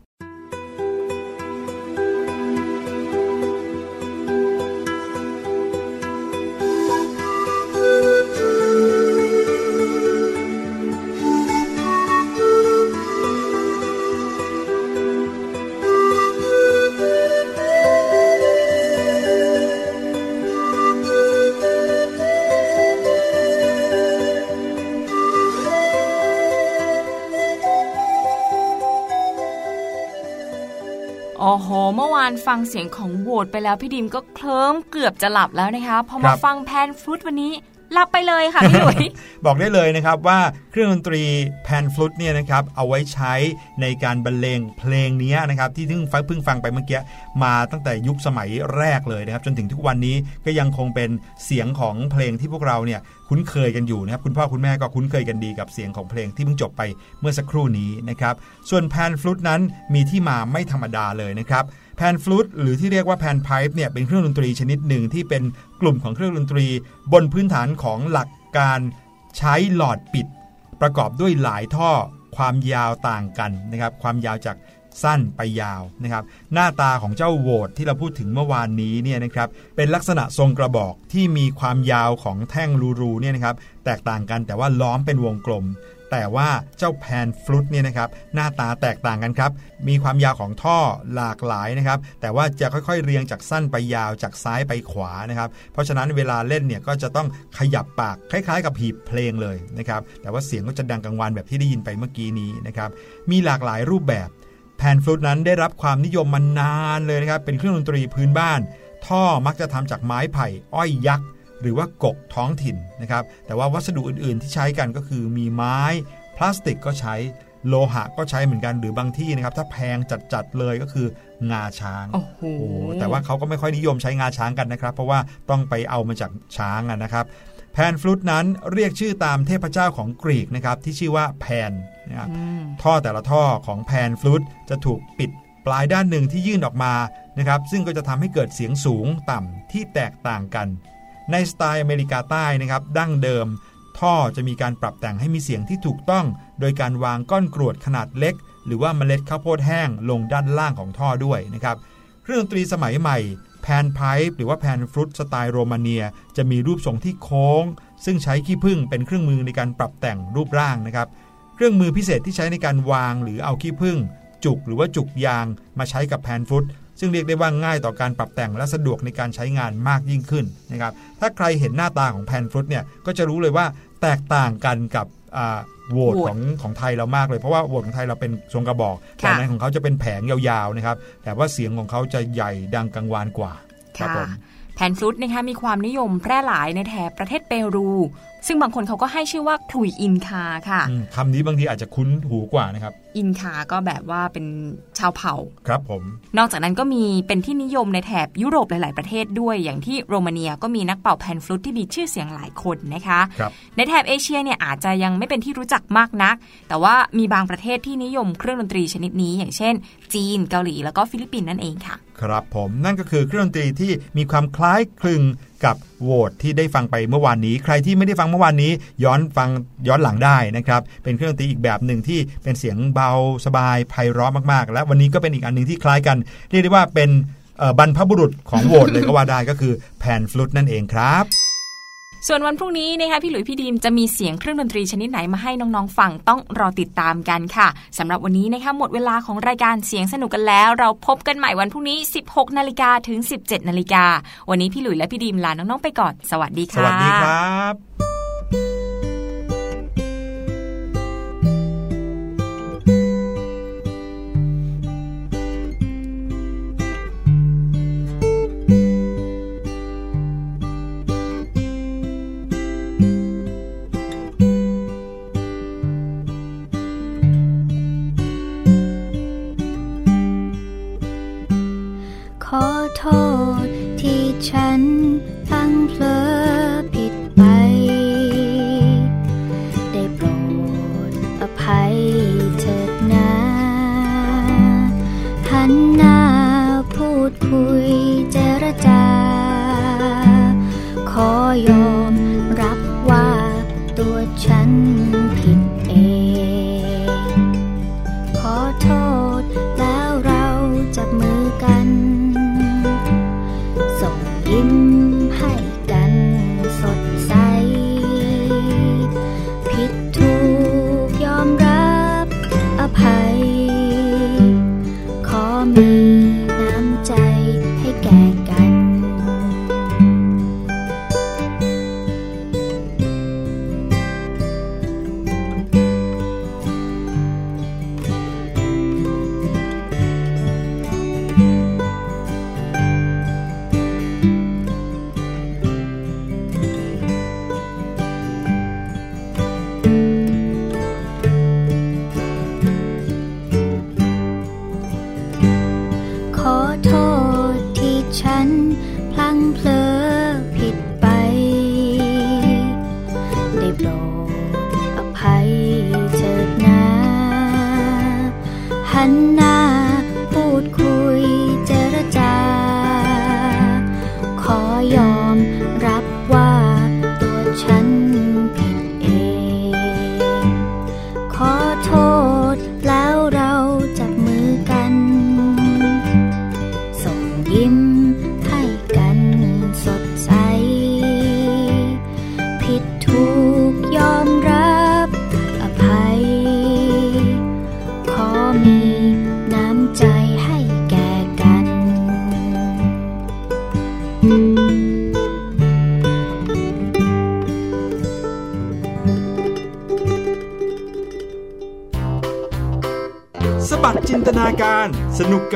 Speaker 1: ฟังเสียงของโหวตไปแล้วพี่ดิมก็เคลิ้มเกือบจะหลับแล้วนะคะพอ
Speaker 2: ครั
Speaker 1: มา
Speaker 2: บ
Speaker 1: ฟังแพนฟรุตวันนี้หลับไปเลยค่ะพี่หลุย
Speaker 2: บอกได้เลยนะครับว่าเครื่องดนตรีแพนฟลุตเนี่ยนะครับเอาไว้ใช้ในการบรรเลงเพลงนี้นะครับที่เพิ่งฟังเพิ่งฟังไปเมื่อกี้มาตั้งแต่ยุคสมัยแรกเลยนะครับจนถึงทุกวันนี้ก็ยังคงเป็นเสียงของเพลงที่พวกเราเนี่ยคุ้นเคยกันอยู่นะครับคุณพ่อคุณแม่ก็คุ้นเคยกันดีกับเสียงของเพลงที่เพิ่งจบไปเมื่อสักครู่นี้นะครับส่วนแพนฟลุตนั้นมีที่มาไม่ธรรมดาเลยนะครับ แพนฟลูตหรือที่เรียกว่าแพนไพป์เนี่ยเป็นเครื่องดนตรีชนิดหนึ่งที่เป็นกลุ่มของเครื่องดนตรี บนพื้นฐานของหลักการใช้หลอดปิด ประกอบด้วยหลายท่อความยาวต่างกันนะครับความยาวจากสั้นไปยาวนะครับหน้าตาของเจ้าโวตที่เราพูดถึงเมื่อวานนี้เนี่ยนะครับเป็นลักษณะทรงกระบอกที่มีความยาวของแท่งรูๆเนี่ยนะครับแตกต่างกันแต่ว่าล้อมเป็นวงกลม แต่ว่าเจ้าแพนฟลุตเนี่ยนะครับหน้าตาแตกต่างกันครับ มีความยาวของท่อหลากหลายนะครับ แต่ว่าจะค่อยๆเรียงจากสั้นไปยาวจากซ้ายไปขวานะครับ เพราะฉะนั้นเวลาเล่นเนี่ยก็จะต้องขยับปากคล้ายๆ กับหีบเพลงเลยนะครับ แต่ว่าเสียงก็จะดังกังวานแบบที่ได้ยินไปเมื่อกี้นี้นะครับ มีหลากหลายรูปแบบแพนฟลุตนั้นได้รับความนิยมมานานเลยนะครับ เป็นเครื่องดนตรีพื้นบ้าน ท่อมักจะทำจากไม้ไผ่ อ้อยยักษ์ หรือว่ากกท้องถิ่นนะครับ แต่ว่าวัสดุอื่นๆที่ใช้กันก็คือมีไม้ พลาสติกก็ใช้โลหะก็ใช้เหมือนกันหรือบางที่นะครับ ถ้าแพงจัดๆเลยก็คืองาช้าง
Speaker 1: โอ้โห
Speaker 2: แต่ว่าเขาก็ไม่ค่อยนิยมใช้งาช้างกันนะครับ เพราะว่าต้องไปเอามาจากช้างอะนะครับแพนฟลุตนั้นเรียกชื่อตามเทพเจ้าของกรีกนะครับที่ชื่อว่าแพนนะครับ
Speaker 1: อืม
Speaker 2: ท่อแต่ละท่อของแพนฟลุตจะถูกปิดปลายด้านหนึ่งที่ยื่นออกมานะครับซึ่งก็จะทำให้เกิดเสียงสูงต่ำที่แตกต่างกัน ในสไตล์อเมริกาใต้นะครับดั้งเดิม ท่อจะมีการปรับแต่งให้มีเสียงที่ถูกต้อง โดยการวางก้อนกรวดขนาดเล็ก หรือว่าเมล็ดข้าวโพดแห้งลงด้านล่างของท่อด้วยนะครับเครื่องดนตรีสมัยใหม่แพนไพป์หรือว่าแพนฟลุตสไตล์โรมาเนีย จะมีรูปทรงที่โค้ง ซึ่งใช้ขี้ผึ้งเป็นเครื่องมือในการปรับแต่งรูปร่างนะครับเครื่องมือพิเศษที่ใช้ในการวางหรือเอาขี้ผึ้งจุกหรือว่าจุกยางมาใช้กับแพนฟุต ซึ่งเรียกได้ว่าง่ายต่อการปรับแต่งและสะดวกในการใช้งานมากยิ่งขึ้นนะครับถ้าใครเห็นหน้าตาของแพนฟุตเนี่ยก็จะรู้เลยว่าแตกต่างกันกับอ่าโหวต
Speaker 1: โหวต
Speaker 2: ของของไทยเรามากเลยเพราะว่าโหวตของไทยเราเป็นทรงกระบอก
Speaker 1: ค่ะ
Speaker 2: แต่อันนั้นของเขาจะเป็นแผงยาวๆนะครับแต่ว่าเสียงของเขาจะใหญ่ดังกังวานกว่าครับ
Speaker 1: ค่ะ
Speaker 2: ผม
Speaker 1: แพนฟลุตนะคะมีความนิยมแพร่หลายในแถบประเทศเปรู ซึ่งบางคนเขาก็ให้ชื่อว่าขลุ่ยอินคาค่ะ
Speaker 2: อืมคำนี้บางทีอาจจะคุ้นหูกว่านะครับ
Speaker 1: อินคาก็แบบว่าเป็นชาวเผ่า
Speaker 2: ครับผม
Speaker 1: นอกจากนั้นก็มีเป็นที่นิยมในแถบยุโรปหลาย ๆ ประเทศด้วย อย่างที่โรมาเนียก็มีนักเป่า pan flute ที่มีชื่อเสียงหลายคนนะคะ
Speaker 2: ครับ
Speaker 1: ในแถบเอเชียเนี่ยอาจจะยังไม่เป็นที่รู้จักมากนัก แต่ว่ามีบางประเทศที่นิยมเครื่องดนตรีชนิดนี้ อย่างเช่น จีน เกาหลี แล้วก็ฟิลิปปินส์นั่นเองค่ะ
Speaker 2: ครับผมนั่นก็คือเครื่องดนตรีที่มีความคล้ายคลึงกับโหวตที่ได้ฟังไปเมื่อวานนี้ ใครที่ไม่ได้ฟังเมื่อวานนี้ ย้อนฟังย้อนหลังได้นะครับเป็นเครื่องดนตรีอีกแบบหนึ่งที่เป็นเสียงเบาสบายไพเราะมากๆ และวันนี้ก็เป็นอีกอันหนึ่งที่คล้ายกัน เรียกได้ว่าเป็นเอ่อบรรพบุรุษของโหวตเลยก็ว่าได้ก็คือแพนฟลุตนั่นเองครับ
Speaker 1: ส่วนวันพรุ่งนี้นะคะพี่หลุยพี่ดีมจะมีเสียงเครื่องดนตรีชนิดไหนมาให้น้องๆฟังต้องรอติดตามกันค่ะสำหรับวันนี้นะคะหมดเวลาของรายการเสียงสนุกกันแล้ว เราพบกันใหม่วันพรุ่งนี้ 16นาฬิกาถึง 17นาฬิกาวันนี้พี่หลุยและพี่ดีมลาน้องๆไปก่อน สวัสดี
Speaker 2: ส
Speaker 1: ค่ะ
Speaker 2: วัสดีครับ
Speaker 3: ฉัน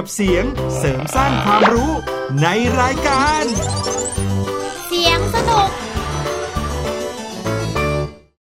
Speaker 3: ั
Speaker 2: บเสียงเสริมสร้างความรู้ในรายการ